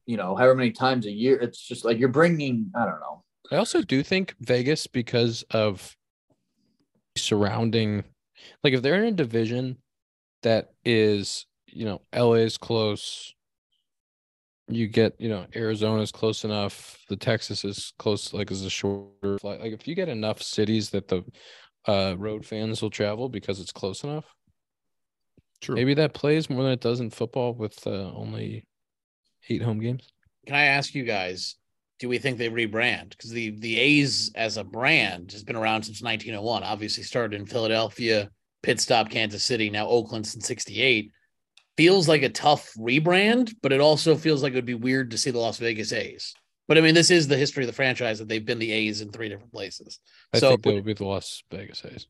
Speaker 4: you know, however many times a year, it's just like you're bringing. I don't know.
Speaker 1: I also do think Vegas because of surrounding, like if they're in a division that is, you know, LA is close. You get, you know, Arizona's close enough. The Texas is close, like is a shorter flight. Like if you get enough cities that the uh, road fans will travel because it's close enough,
Speaker 2: True.
Speaker 1: maybe that plays more than it does in football with uh, only eight home games.
Speaker 3: Can I ask you guys? Do we think they rebrand? Because the the A's as a brand has been around since 1901. Obviously, started in Philadelphia, pit stop Kansas City, now Oakland since '68. Feels like a tough rebrand, but it also feels like it would be weird to see the Las Vegas A's. But I mean, this is the history of the franchise that they've been the A's in three different places.
Speaker 1: I
Speaker 3: So-
Speaker 1: think they will be the Las Vegas A's.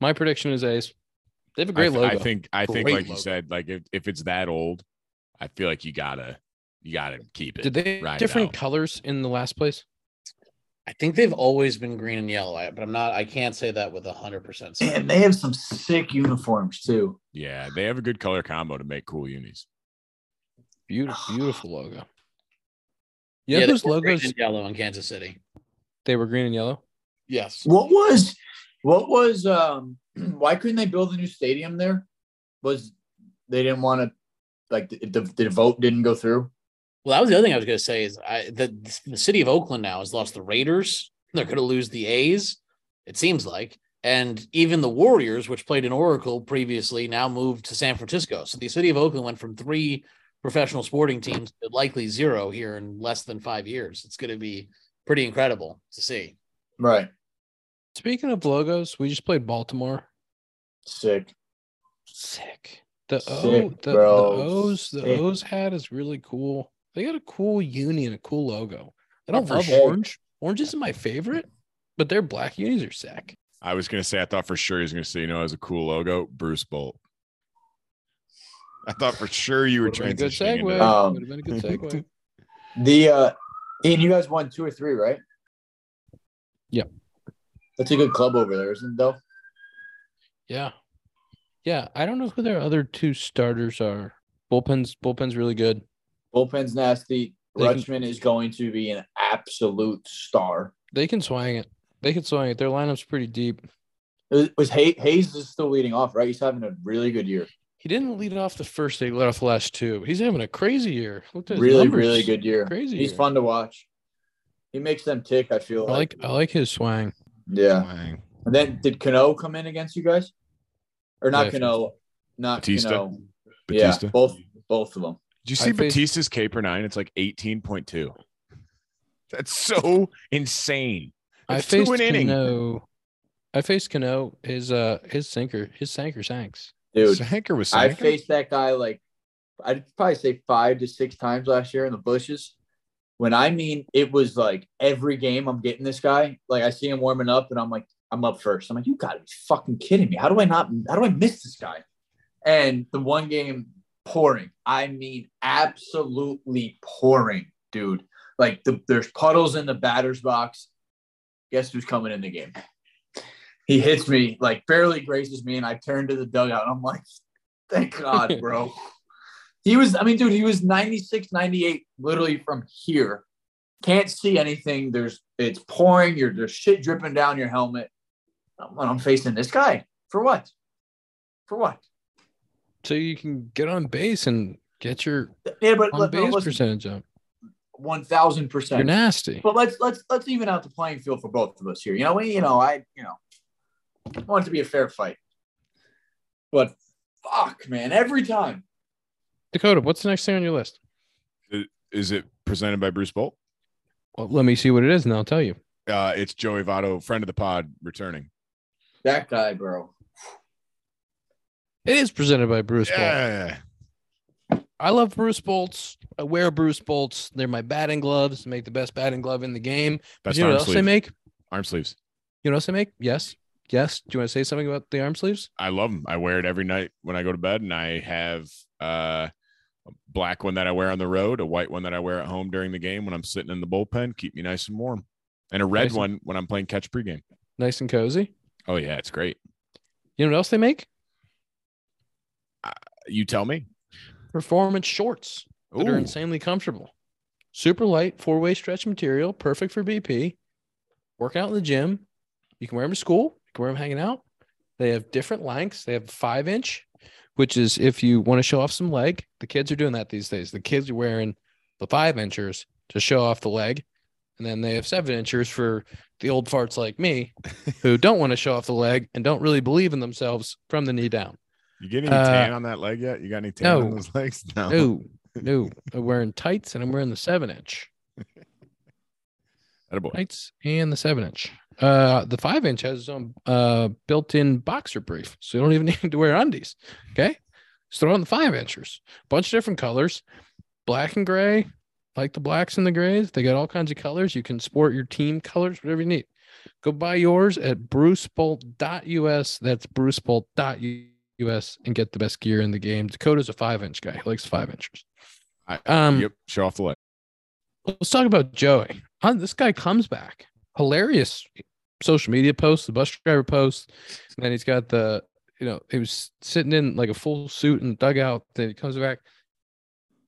Speaker 1: My prediction is A's. They have a great
Speaker 2: th-
Speaker 1: logo.
Speaker 2: I think I think
Speaker 3: Great
Speaker 2: like you said, like if, if it's that old, I feel like you gotta You got to keep it.
Speaker 1: Did they
Speaker 2: ride
Speaker 1: different
Speaker 2: out.
Speaker 1: colors in the last place?
Speaker 3: I think they've always been green and yellow, but I'm not. I can't say that with a hundred percent.
Speaker 4: And they have some sick uniforms too.
Speaker 2: Yeah, they have a good color combo to make cool unis.
Speaker 1: Beautiful, beautiful logo.
Speaker 3: Yeah,
Speaker 1: Yeah, those
Speaker 3: were green
Speaker 1: logos
Speaker 3: and yellow in Kansas City.
Speaker 1: they were green and yellow.
Speaker 3: Yes.
Speaker 4: What was what was um why couldn't they build a new stadium there? Was they didn't want to like the, the, the vote didn't go through?
Speaker 3: Well, that was the other thing I was going to say is I the the city of Oakland now has lost the Raiders. They're going to lose the A's. It seems like, and even the Warriors, which played in Oracle previously, now moved to San Francisco. So the city of Oakland went from three professional sporting teams to likely zero here in less than five years. It's going to be pretty incredible to see.
Speaker 4: Right.
Speaker 1: Speaking of logos, we just played Baltimore.
Speaker 4: Sick.
Speaker 1: Sick. The O, the,
Speaker 4: bro.
Speaker 1: the O's, the
Speaker 4: Sick.
Speaker 1: O's hat is really cool. They got a cool uni and a cool logo. I don't
Speaker 3: for
Speaker 1: love
Speaker 4: sure.
Speaker 1: orange. Orange isn't my favorite, but their black unis are sick.
Speaker 2: I was gonna say I thought for sure he was gonna say, you know, as a cool logo, Bruce Bolt. I thought for sure you were
Speaker 1: Would've been good
Speaker 2: transitioning into
Speaker 1: segue.
Speaker 4: Um,
Speaker 1: Would have been a good segue.
Speaker 4: The uh Ian, you guys won two or three, right?
Speaker 1: Yep.
Speaker 4: That's a good club over there, isn't it though?
Speaker 1: Yeah. Yeah. I don't know who their other two starters are. Bullpen's bullpen's really good.
Speaker 4: Bullpen's nasty.
Speaker 1: They can-
Speaker 4: Rutschman is going to be an absolute star.
Speaker 1: They can swing it. They can swing it. Their lineup's pretty deep.
Speaker 4: It was Hays, Hays is still leading off, right? He's having a really good year.
Speaker 1: He didn't lead off the first day, he led off the last two. He's having a crazy year. Look at his
Speaker 4: Really,
Speaker 1: numbers.
Speaker 4: really good year.
Speaker 1: Crazy.
Speaker 4: He's
Speaker 1: year.
Speaker 4: fun to watch. He makes them tick, I feel
Speaker 1: I
Speaker 4: like.
Speaker 1: like I like his swang.
Speaker 4: Yeah.
Speaker 2: Wang.
Speaker 4: And then did Cano come in against you guys? Or not
Speaker 1: Yeah,
Speaker 4: Cano, not
Speaker 2: Bautista?
Speaker 4: Cano.
Speaker 2: Bautista.
Speaker 4: Yeah, both both of them.
Speaker 2: Did you
Speaker 1: I
Speaker 2: see
Speaker 1: faced-
Speaker 2: Bautista's K per nine? It's like 18.2. That's so insane.
Speaker 1: I
Speaker 2: That's two
Speaker 1: faced
Speaker 2: an inning.
Speaker 1: Cano. I faced Cano. His uh his sinker, his sinker sanks.
Speaker 4: Dude,
Speaker 2: Sanker was
Speaker 4: I faced that guy like I'd probably say five to six times last year in the bushes. When I mean it was like every game I'm getting this guy. Like I see him warming up and I'm like, I'm up first. I'm like, you gotta be fucking kidding me. How do I not how do I miss this guy? And the one game pouring. I mean absolutely pouring, dude. Like the, there's puddles in the batter's box. Guess who's coming in the game? He hits me, like barely grazes me, and I turn to the dugout and I'm like, thank God, bro. he was, I mean, dude, he was 96, 98, literally from here. Can't see anything. There's it's pouring, you're there's shit dripping down your helmet. When I'm facing this guy. For what? For what?
Speaker 1: So you can get on base and get your
Speaker 4: Yeah, but
Speaker 1: on
Speaker 4: let,
Speaker 1: base
Speaker 4: listen,
Speaker 1: percentage up.
Speaker 4: One thousand percent.
Speaker 1: You're nasty.
Speaker 4: But let's let's let's even out the playing field for both of us here. You know, we, you know, I you know I want it to be a fair fight. But fuck, man, every time.
Speaker 1: Dakota, what's the next thing on your list?
Speaker 2: Is it presented by Bruce Bolt?
Speaker 1: Well, let me see what it is, and I'll tell you.
Speaker 2: Uh, it's Joey Votto, friend of the pod, returning.
Speaker 4: That guy, bro.
Speaker 1: It is presented by Bruce Bolt.
Speaker 2: Yeah.
Speaker 1: I love Bruce Bolts. I wear Bruce Bolts. They're my batting gloves. Make the best batting glove in the game.
Speaker 2: Best
Speaker 1: you know what else they make?
Speaker 2: Arm sleeves.
Speaker 1: You know what else they make? Yes. Yes. Do you want to say something about the arm sleeves?
Speaker 2: I love them. I wear it every night when I go to bed, and I have uh, a black one that I wear on the road, a white one that I wear at home during the game when I'm sitting in the bullpen, keep me nice and warm, and a red
Speaker 1: Nice
Speaker 2: one when I'm playing catch pregame.
Speaker 1: Nice and cozy.
Speaker 2: Oh yeah, it's great.
Speaker 1: You know what else they make?
Speaker 2: You tell me.
Speaker 1: Performance shorts that are insanely comfortable. Super light, four way stretch material, perfect for BP. Work out in the gym. You can wear them to school. You can wear them hanging out. They have different lengths. They have five inch, which is if you want to show off some leg. The kids are doing that these days. The kids are wearing the five inchers to show off the leg. And then they have seven inchers for the old farts like me who don't want to show off the leg and don't really believe in themselves from the knee down.
Speaker 2: You get any
Speaker 1: Uh,
Speaker 2: tan on that leg yet? You got any tan on those legs? No.
Speaker 1: No, no. I'm wearing tights and I'm wearing the seven inch. Tights and the seven inch. Uh, the five inch has its own uh built-in boxer brief, so you don't even need to wear undies. Okay, just throw on the five inchers. Bunch of different colors, black and gray, like the blacks and the grays. They got all kinds of colors. You can sport your team colors, whatever you need. Go buy yours at brucebolt.us. That's brucebolt.us and get the best gear in the game. Dakota's a five inch guy. He likes five inchers.
Speaker 2: I,
Speaker 1: Um,
Speaker 2: yep. Show off the leg.
Speaker 1: Let's talk about Joey. Uh, this guy comes back. Hilarious social media post, the bus driver post. And then he's got the, you know, he was sitting in like a full suit and dugout. Then he comes back.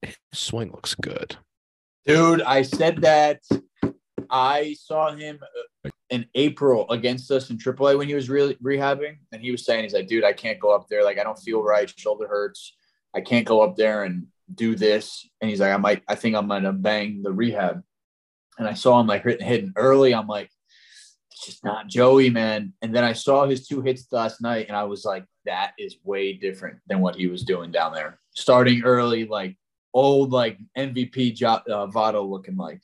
Speaker 1: His swing looks good.
Speaker 4: Dude, I said that. I saw him uh, in April against us in AAA when he was really rehabbing, and he was saying, "He's like, dude, I can't go up there. Like, I don't feel right. Shoulder hurts. I can't go up there and do this." And he's like, "I might. I think I'm gonna bang the rehab." And I saw him like hitting, hitting early. I'm like, it's just not Joey, man. And then I saw his two hits last night, and I was like, that is way different than what he was doing down there. Starting early, like old, like MVP jo- uh, Votto looking like,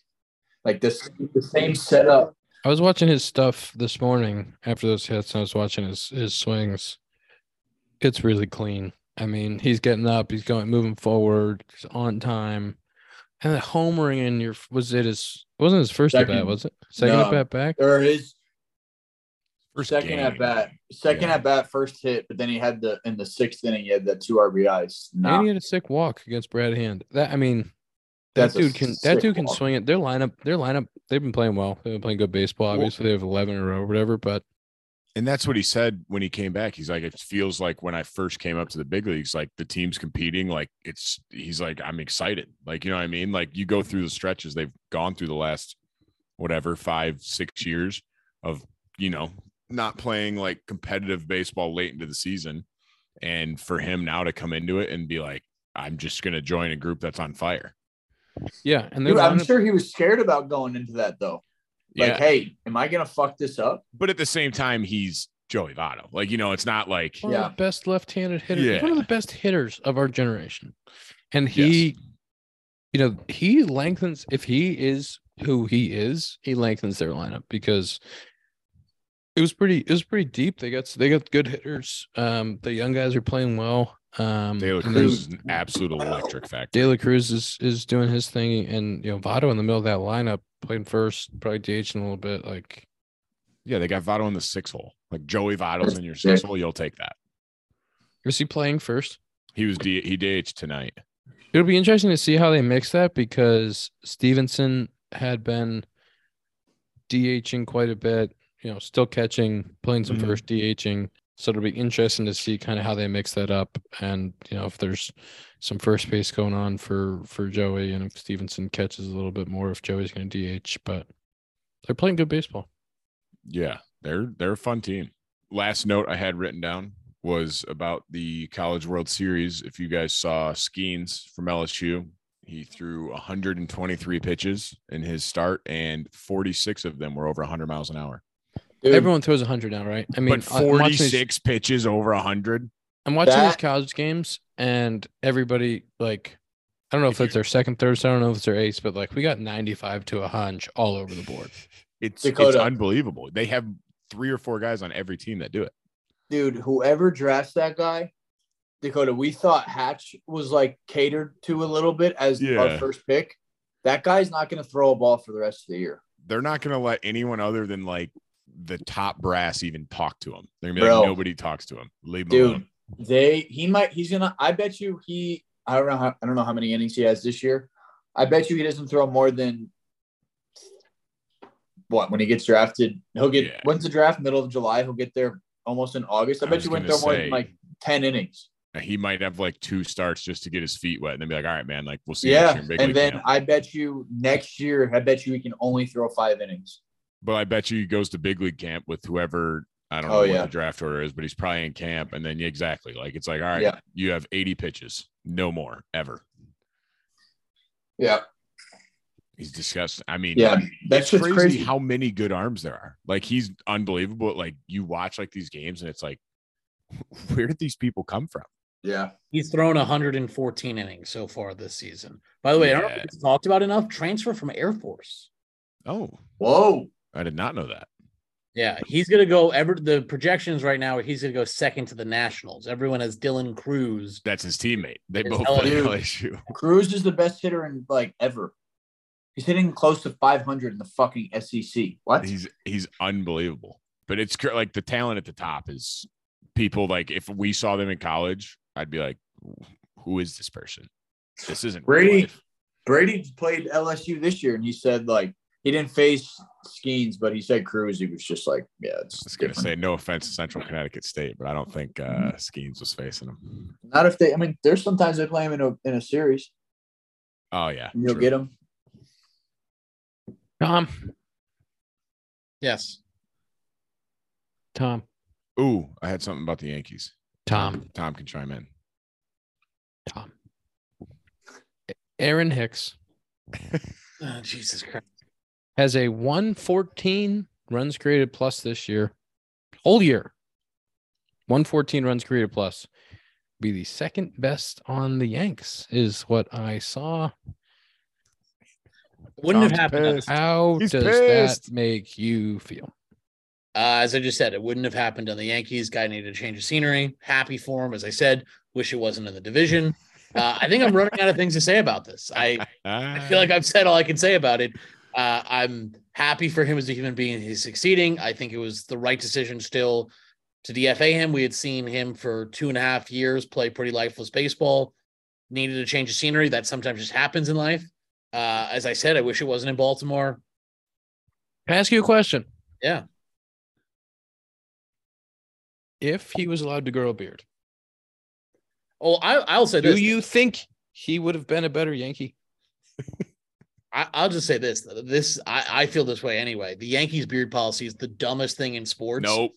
Speaker 4: like this the same setup.
Speaker 1: I was watching his stuff this morning after those hits. And I was watching his his swings. It's really clean. I mean, he's getting up, he's going moving forward, he's on time. And the homering in your was it his wasn't his first at bat, was it? Second
Speaker 4: No.
Speaker 1: at bat back?
Speaker 4: Or his
Speaker 2: First
Speaker 4: second
Speaker 2: game.
Speaker 4: at bat, second
Speaker 2: Yeah.
Speaker 4: at bat, first hit, but then he had the in the sixth inning, he had the two RBIs.
Speaker 1: And
Speaker 4: Nah,
Speaker 1: he had a sick walk against Brad Hand. That I mean, that dude can that dude can
Speaker 4: walk.
Speaker 1: swing it. Their lineup, their lineup, they've been playing well. They've been playing good baseball.
Speaker 4: Well-
Speaker 1: Obviously, they have eleven in a row, or whatever. But
Speaker 2: And that's what he said when he came back. He's like, it feels like when I first came up to the big leagues, like the team's competing. Like it's, he's like, I'm excited. Like, you know what I mean? Like you go through the stretches they've gone through the last, whatever, five, six years of, you know, not playing like competitive baseball late into the season. And for him now to come into it and be like, I'm just going to join a group that's on fire.
Speaker 1: Yeah, and
Speaker 4: Dude, I'm sure he was scared about going into that though. Like,
Speaker 2: Yeah.
Speaker 4: hey, am I gonna fuck this up?
Speaker 2: But at the same time, he's Joey Votto. Like, you know, it's not like,
Speaker 1: one
Speaker 4: Yeah.
Speaker 1: of the best left-handed hitters. He's one of the best hitters of our generation. And he,
Speaker 2: Yes.
Speaker 1: you know, he lengthens if he is who he is, he lengthens their lineup because it was pretty it was pretty deep. They got they got good hitters. Um the young guys are playing well. Um
Speaker 2: De La Cruz is an absolute electric factor.
Speaker 1: De La Cruz is is doing his thing and you know Votto in the middle of that lineup playing first, probably DH in a little bit like
Speaker 2: Yeah, they got Votto in the six hole. Like Joey Votto's
Speaker 4: That's
Speaker 2: in your
Speaker 4: sick.
Speaker 2: six hole, you'll take that.
Speaker 1: is he playing first?
Speaker 2: He was D- he DH tonight.
Speaker 1: It'll be interesting to see how they mix that because Stephenson had been DHing quite a bit, you know, still catching, playing some
Speaker 2: Mhm.
Speaker 1: first DHing. So it'll be interesting to see kind of how they mix that up and you know if there's some first base going on for for Joey and if Stephenson catches a little bit more if Joey's going to DH, but they're playing good baseball.
Speaker 2: Yeah, they're they're a fun team. Last note I had written down was about the College World Series. If you guys saw Skenes from LSU, he threw 123 pitches in his start, and 46 of them were over 100 miles an hour.
Speaker 4: Dude,
Speaker 1: Everyone throws 100 now, right? I mean,
Speaker 2: but
Speaker 1: I- I'm watching these-
Speaker 2: 46 pitches over 100.
Speaker 1: I'm watching these college games and everybody like I don't know if,
Speaker 2: If
Speaker 1: it's their second, third, so I don't know if it's their ace, but like we got 95 to a hunch all over the board.
Speaker 2: It's it's
Speaker 4: Dakota.
Speaker 2: unbelievable. They have three or four guys on every team that do it.
Speaker 4: dude, whoever drafts that guy, Dakota, we thought Hatch was like catered to a little bit as
Speaker 2: Yeah.
Speaker 4: our first pick. That guy's not gonna throw a ball for the rest of the year.
Speaker 2: they're not going to let anyone other than like the top brass even talk to him. They're going to be
Speaker 4: Bro.
Speaker 2: like, nobody talks to him. Leave him
Speaker 4: Dude,
Speaker 2: alone.
Speaker 4: they he might he's gonna I bet you he I don't know how I don't know how many innings he has this year. I bet you he doesn't throw more than what when he gets drafted. He'll get
Speaker 2: Yeah.
Speaker 4: when's the draft? Middle of July. He'll get there almost in August. I
Speaker 2: I
Speaker 4: bet
Speaker 2: was
Speaker 4: you wouldn't
Speaker 2: gonna
Speaker 4: throw more than like ten innings.
Speaker 2: He might have like two starts just to get his feet wet and then be like, all right, man, like we'll see. you next
Speaker 4: Yeah,
Speaker 2: year in big
Speaker 4: and then
Speaker 2: camp."
Speaker 4: I bet you next year. I bet you he can only throw five innings.
Speaker 2: But I bet you he goes to big league camp with whoever. I don't oh, know
Speaker 4: Oh,
Speaker 2: what
Speaker 4: yeah.
Speaker 2: the draft order is, but he's probably in camp. And then exactly like it's like, all right,
Speaker 4: Yeah.
Speaker 2: you have 80 pitches, no more ever.
Speaker 4: Yeah,
Speaker 2: He's disgusting. I mean,
Speaker 4: yeah, that's
Speaker 2: it's crazy,
Speaker 4: crazy.
Speaker 2: how many good arms there are. Like he's unbelievable. Like you watch like these games and it's like, where did these people come from?
Speaker 4: yeah,
Speaker 3: He's thrown 114 innings so far this season. By the way, I don't know if it's talked about enough. Transfer from Air Force.
Speaker 2: Oh,
Speaker 4: whoa,
Speaker 2: I did not know that.
Speaker 3: Yeah, he's gonna go. Ever the projections right now he's gonna go second to the Nationals. Everyone has Dylan Crews.
Speaker 2: That's his teammate. They
Speaker 3: It's
Speaker 2: both play
Speaker 4: LSU.
Speaker 2: LSU.
Speaker 4: Crews is the best hitter in like ever. He's hitting close to 500 in the fucking SEC. What?
Speaker 2: He's he's unbelievable. But it's like the talent at the top is people like if we saw them in college, I'd be like, who is this person? This isn't
Speaker 4: Brady- Brady played LSU this year, and he said like he didn't face Skenes, but he said Crews. He was just like, yeah, it's
Speaker 2: I was gonna
Speaker 4: different.
Speaker 2: say no offense to Central Connecticut State, but I don't think uh Skenes was facing him.
Speaker 4: Not if they. I mean, there's sometimes they play him in a in a series,
Speaker 2: Oh yeah,
Speaker 4: and you'll
Speaker 2: true.
Speaker 4: get him.
Speaker 1: Tom,
Speaker 3: Yes.
Speaker 1: Tom,
Speaker 2: Ooh, I had something about the Yankees.
Speaker 1: Tom,
Speaker 2: Tom can chime in.
Speaker 1: Tom. Aaron Hicks
Speaker 3: Oh, Jesus Christ.
Speaker 1: Has a 114 runs created plus this year, whole year. 114 runs created plus. Be the second best on the Yanks, is what I saw.
Speaker 3: Wouldn't have happened.
Speaker 2: pissed.
Speaker 1: How
Speaker 2: He's
Speaker 1: does
Speaker 2: pissed.
Speaker 1: that make you feel?
Speaker 3: Uh, as I just said, it wouldn't have happened on the Yankees. Guy needed a change of scenery. Happy for him, as I said. Wish it wasn't in the division. Uh, I think I'm running out of things to say about this. I, I feel like I've said all I can say about it. Uh, I'm happy for him as a human being. He's succeeding. I think it was the right decision still to DFA him. We had seen him for two and a half years play pretty lifeless baseball. Needed a change of scenery. That sometimes just happens in life. Uh, as I said, I wish it wasn't in Baltimore.
Speaker 1: Can I ask you a question?
Speaker 3: Yeah.
Speaker 1: If he was allowed to grow a beard,
Speaker 3: Oh, I, I'll say this.
Speaker 1: do
Speaker 3: this.
Speaker 1: you think he would have been a better Yankee?
Speaker 3: I, I'll just say this. This I, I feel this way anyway. The Yankees beard policy is the dumbest thing in sports.
Speaker 2: nope.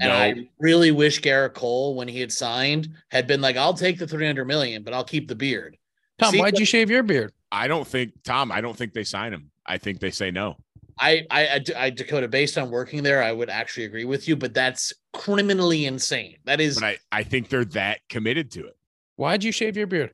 Speaker 3: And
Speaker 2: no,
Speaker 3: I really wish Gerrit Cole, when he had signed, had been like, "I'll take the three hundred million, but I'll keep the beard."
Speaker 1: Tom,
Speaker 3: See,
Speaker 1: why'd you shave your beard?
Speaker 2: I don't think Tom. I don't think they sign him. I think they say no.
Speaker 3: I, I, I, I, Dakota, based on working there, I would actually agree with you, but that's criminally insane. That is
Speaker 2: But I, I think they're that committed to it.
Speaker 1: Why'd you shave your beard?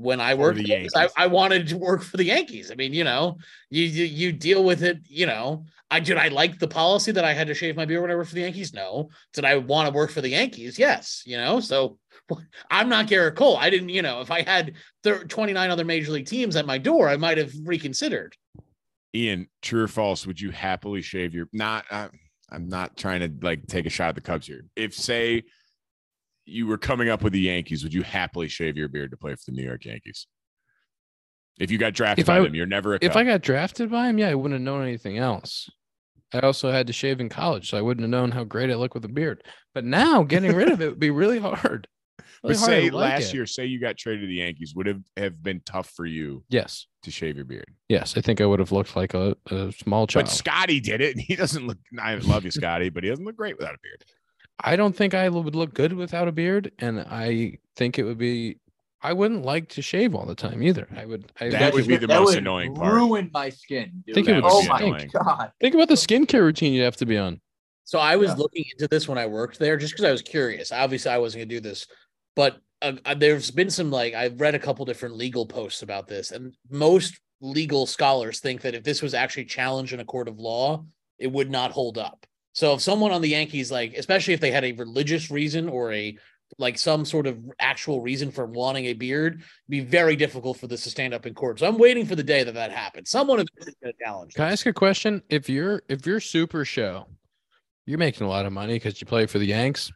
Speaker 3: When I worked
Speaker 2: the
Speaker 3: 'cause I,
Speaker 2: Yankees.
Speaker 3: I wanted to work for the Yankees. I mean, you know, you, you you deal with it. You know, I did. I like the policy that I had to shave my beard when I worked for the Yankees. No, did I want to work for the Yankees? Yes. You know, so I'm not Gerrit Cole. I didn't. You know, if I had thir- 29 other major league teams at my door, I might have reconsidered.
Speaker 2: Ian, true or false? Would you happily shave your? Not. Uh, I'm not trying to like take a shot at the Cubs here. If say you were coming up with the Yankees, would you happily shave your beard to play for the New York Yankees? If you got drafted
Speaker 1: If
Speaker 2: by
Speaker 1: I-
Speaker 2: them, you're never a
Speaker 1: If. I got drafted by him, yeah, I wouldn't have known anything else. I also had to shave in college, so I wouldn't have known how great I look with a beard. But now getting rid of it would be really hard. Really
Speaker 2: but
Speaker 1: hard
Speaker 2: say
Speaker 1: like
Speaker 2: last
Speaker 1: it.
Speaker 2: year, say you got traded to the Yankees, would have have been tough for you
Speaker 1: Yes.
Speaker 2: to shave your beard.
Speaker 1: Yes. I think I would have looked like a, a small child.
Speaker 2: But Scotty did it, and he doesn't look. I love you, Scotty, but he doesn't look great without a beard.
Speaker 1: I don't think I would look good without a beard, and I think it would be. I wouldn't like to shave all the time either. I would. I
Speaker 2: That would be the most annoying part.
Speaker 4: Ruin my skin. Dude.
Speaker 1: Think it
Speaker 2: would
Speaker 4: oh my
Speaker 2: annoying.
Speaker 4: god.
Speaker 1: think about the skincare routine you'd have to be on.
Speaker 3: So I was
Speaker 4: Yeah.
Speaker 3: looking into this when I worked there, just because I was curious. Obviously, I wasn't gonna do this, but uh, uh, there's been some like I've read a couple different legal posts about this, and most legal scholars think that if this was actually challenged in a court of law, it would not hold up. So if someone on the Yankees, like especially if they had a religious reason or a like some sort of actual reason for wanting a beard, it'd be very difficult for this to stand up in court. So I'm waiting for the day that that happens. Someone is going to challenge.
Speaker 1: Can I ask a question? If you're if you're super show, you're making a lot of money because you play for the Yanks.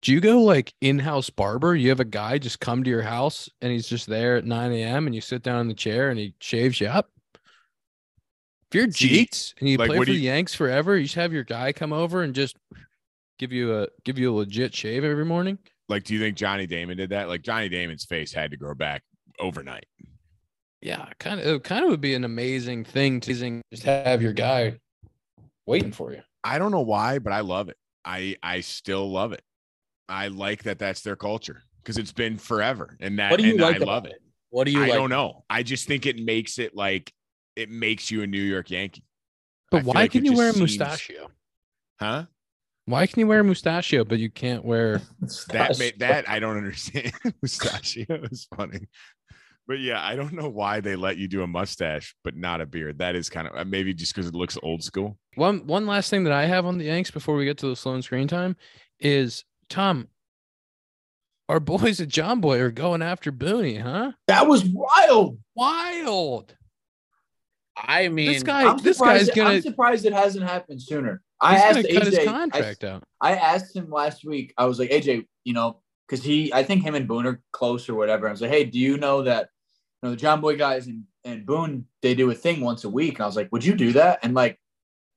Speaker 1: Do you go like in-house barber? You have a guy just come to your house and he's just there at 9 a.m. and you sit down in the chair and he shaves you up. If you're Jeets and you
Speaker 2: like,
Speaker 1: play for
Speaker 2: do
Speaker 1: the Yanks forever, you just have your guy come over and just give you a give you a legit shave every morning.
Speaker 2: Like, do you think Johnny Damon did that? Like, Johnny Damon's face had to grow back overnight.
Speaker 1: Yeah, kind of it kind of would be an amazing thing to just have your guy waiting for you.
Speaker 2: I don't know why, but I love it. I I still love it. I like that that's their culture because it's been forever, and that
Speaker 3: What do you
Speaker 2: and
Speaker 3: like
Speaker 2: I
Speaker 3: about
Speaker 2: love
Speaker 3: it?
Speaker 2: it.
Speaker 3: What do you
Speaker 2: I
Speaker 3: like?
Speaker 2: don't know. I just think it makes it like it makes you a New York Yankee.
Speaker 1: But
Speaker 2: feel
Speaker 1: why
Speaker 2: like
Speaker 1: can you wear a
Speaker 2: just seems-
Speaker 1: mustachio?
Speaker 2: Huh?
Speaker 1: Why can you wear a mustachio but you can't wear?
Speaker 2: That ma- that I don't understand. Mustachio is funny. But yeah, I don't know why they let you do a mustache but not a beard. That is kind of uh, maybe just because it looks old school.
Speaker 1: One one last thing that I have on the Yanks before we get to the Sloan screen time is Tom. Our boys at Jomboy are going after Booney, huh?
Speaker 4: That was wild.
Speaker 1: Wild.
Speaker 3: I mean,
Speaker 1: This guy,
Speaker 4: I'm
Speaker 1: this guy's gonna,
Speaker 4: I'm surprised it hasn't happened sooner. I asked AJ. I,
Speaker 1: out.
Speaker 4: I asked him last week. I was like, AJ, you know, because he, I think him and Boone are close or whatever. I was like, hey, do you know that you know the Jomboy guys and and Boone they do a thing once a week? And I was like, would you do that? And like,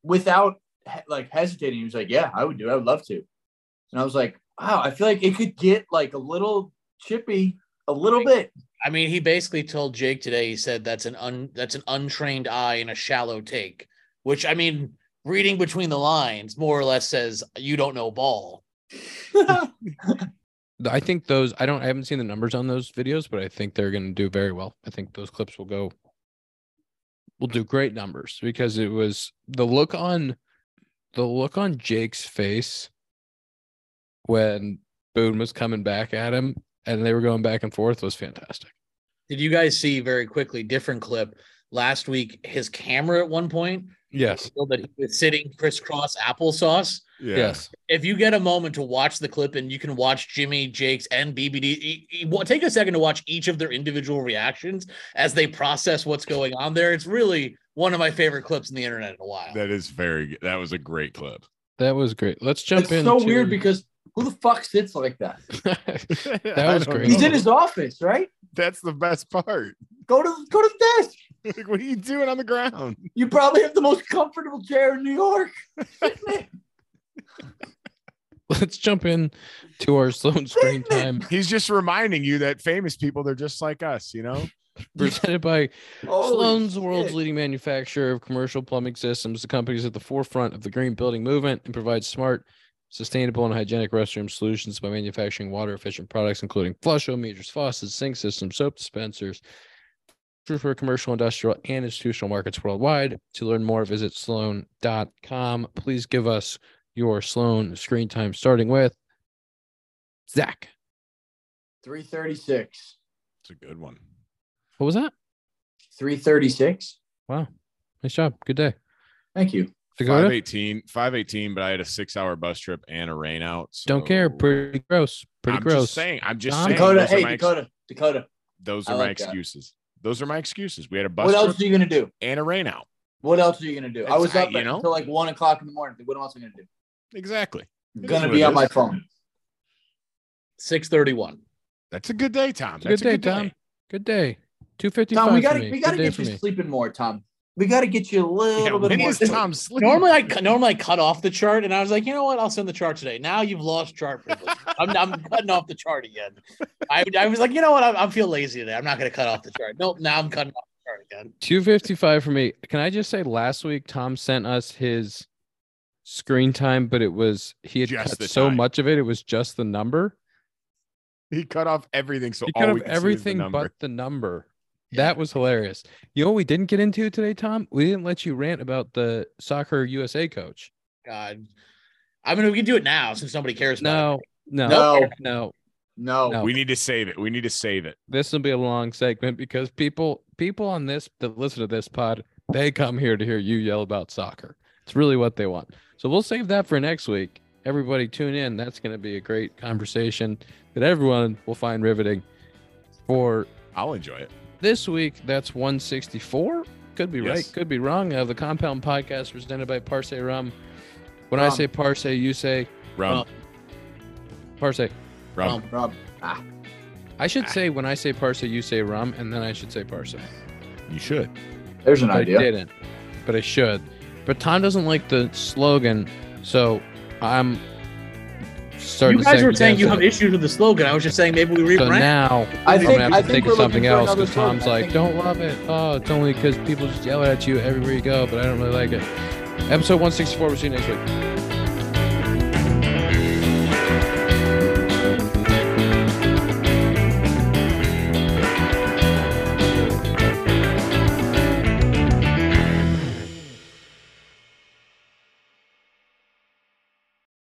Speaker 4: without like hesitating, he was like, yeah, I would do. it. I would love to. And I was like, wow, I feel like it could get like a little chippy, a little bit.
Speaker 3: I mean, he basically told Jake today. He said that's an un that's an untrained eye and a shallow take, which I mean, reading between the lines, more or less says you don't know ball.
Speaker 1: I think those I don't I haven't seen the numbers on those videos, but I think they're going to do very well. I think those clips will go will do great numbers because it was the look on the look on Jake's face when Boone was coming back at him and they were going back and forth was fantastic.
Speaker 3: Did you guys see very quickly? Different clip last week. His camera at one point
Speaker 1: Yes.
Speaker 3: that he was sitting crisscross applesauce.
Speaker 2: Yeah.
Speaker 1: Yes.
Speaker 3: If you get a moment to watch the clip and you can watch Jimmy, Jake's, and BBD, take a second to watch each of their individual reactions as they process what's going on there. It's really one of my favorite clips in the internet in a while.
Speaker 2: That is very good. That was a great clip.
Speaker 1: That was great. Let's jump
Speaker 4: It's
Speaker 1: in.
Speaker 4: so weird because who the fuck sits like that?
Speaker 1: That was
Speaker 2: don't
Speaker 1: great.
Speaker 4: He's in his office, right?
Speaker 2: That's the best part.
Speaker 4: Go to go to the desk.
Speaker 2: Like, what are you doing on the ground?
Speaker 4: You probably have the most comfortable chair in New York.
Speaker 1: Let's jump in to our Sloan screen time
Speaker 2: He's just reminding you that famous people, they're just like us, you know?
Speaker 1: presented by
Speaker 4: Holy
Speaker 1: Sloan's the world's leading manufacturer of commercial plumbing systems. The company is at the forefront of the green building movement and provides smart, sustainable, and hygienic restroom solutions by manufacturing water efficient products, including flush-o-meters, faucets, sink systems, soap dispensers for commercial, industrial, and institutional markets worldwide. To learn more, visit sloan.com. Please give us your Sloan screen time, starting with Zach.
Speaker 4: 336.
Speaker 2: It's a good one.
Speaker 1: What was that?
Speaker 4: 336.
Speaker 1: Wow. Nice job. Good day.
Speaker 4: Thank you.
Speaker 1: Dakota?
Speaker 2: 518, 518, but I had a six hour bus trip and a rain out.
Speaker 1: Don't care. Pretty gross. Pretty
Speaker 2: I'm
Speaker 1: gross.
Speaker 2: just saying. I'm just
Speaker 1: Tom?
Speaker 2: saying.
Speaker 4: Dakota, hey,
Speaker 2: my ex-
Speaker 4: Dakota, Dakota.
Speaker 2: those
Speaker 4: I
Speaker 2: are my
Speaker 4: like that.
Speaker 2: excuses. Those are my excuses. We had a bus
Speaker 4: What else are you gonna do?
Speaker 2: and a rain out.
Speaker 4: What else are you gonna do? I
Speaker 2: It's-
Speaker 4: was
Speaker 2: I-
Speaker 4: up
Speaker 2: you know?
Speaker 4: until like one o'clock in the morning. What else am I gonna do?
Speaker 2: Exactly.
Speaker 4: Gonna be on
Speaker 2: it
Speaker 4: my
Speaker 2: is.
Speaker 4: phone.
Speaker 3: 631.
Speaker 2: That's a good day, Tom.
Speaker 1: It's a
Speaker 2: That's
Speaker 1: good day, Tom. Good day. 255
Speaker 4: Tom, we gotta we gotta get you sleeping more, Tom. We gotta get you a little
Speaker 2: Yeah,
Speaker 4: bit
Speaker 2: when
Speaker 4: more.
Speaker 2: is. Tom sleep?
Speaker 3: Normally, I cu- normally I cut off the chart, and I was like, you know what? I'll send the chart today. Now you've lost chart privilege. I'm, I'm cutting off the chart again. I, I was like, you know what? I, I feel lazy today. I'm not going to cut off the chart. Nope. Now I'm cutting off the chart again.
Speaker 1: 255 for me. Can I just say last week Tom sent us his screen time, but it was he had
Speaker 2: Just
Speaker 1: cut so
Speaker 2: time.
Speaker 1: much of it, it was just the number.
Speaker 2: He cut off everything. So
Speaker 1: He
Speaker 2: all
Speaker 1: cut off
Speaker 2: we could see the
Speaker 1: everything but the number. That was hilarious. You know what we didn't get into today, Tom? We didn't let you rant about the soccer USA coach.
Speaker 3: God. I mean, we can do it now since nobody cares about
Speaker 1: No, no,
Speaker 4: No.
Speaker 1: no.
Speaker 4: No.
Speaker 1: No.
Speaker 2: We need to save it. We need to save it.
Speaker 1: This will be a long segment because people people on this that listen to this pod, they come here to hear you yell about soccer. It's really what they want. So we'll save that for next week. Everybody tune in. That's going to be a great conversation that everyone will find riveting. For
Speaker 2: I'll enjoy it.
Speaker 1: This week, that's 164. Could be right, could be wrong. Uh, the Compound Podcast presented by Parce Rum. When I say Parce, you say
Speaker 2: Rum.
Speaker 3: Rum.
Speaker 1: Parce.
Speaker 2: Rum.
Speaker 4: Rob. Ah,
Speaker 1: I should
Speaker 2: Ah.
Speaker 1: say when I say Parce, you say Rum, and then I should say Parce.
Speaker 2: You should.
Speaker 4: there's an
Speaker 1: but I
Speaker 4: idea.
Speaker 1: didn't. But I should. But Tom doesn't like the slogan, so I'm starting
Speaker 3: You
Speaker 1: to
Speaker 3: guys were saying you have issues with the slogan. I was just saying maybe we rebrand.
Speaker 1: So
Speaker 3: rebrand.
Speaker 1: now
Speaker 4: I
Speaker 1: I'm
Speaker 4: think
Speaker 1: gonna have to
Speaker 4: think
Speaker 1: think of something else because Tom's
Speaker 4: slogan.
Speaker 1: Like, "Don't love it. Oh, it's only because people just yell at you everywhere you go." But I don't really like it. Episode 164. We'll see you next week.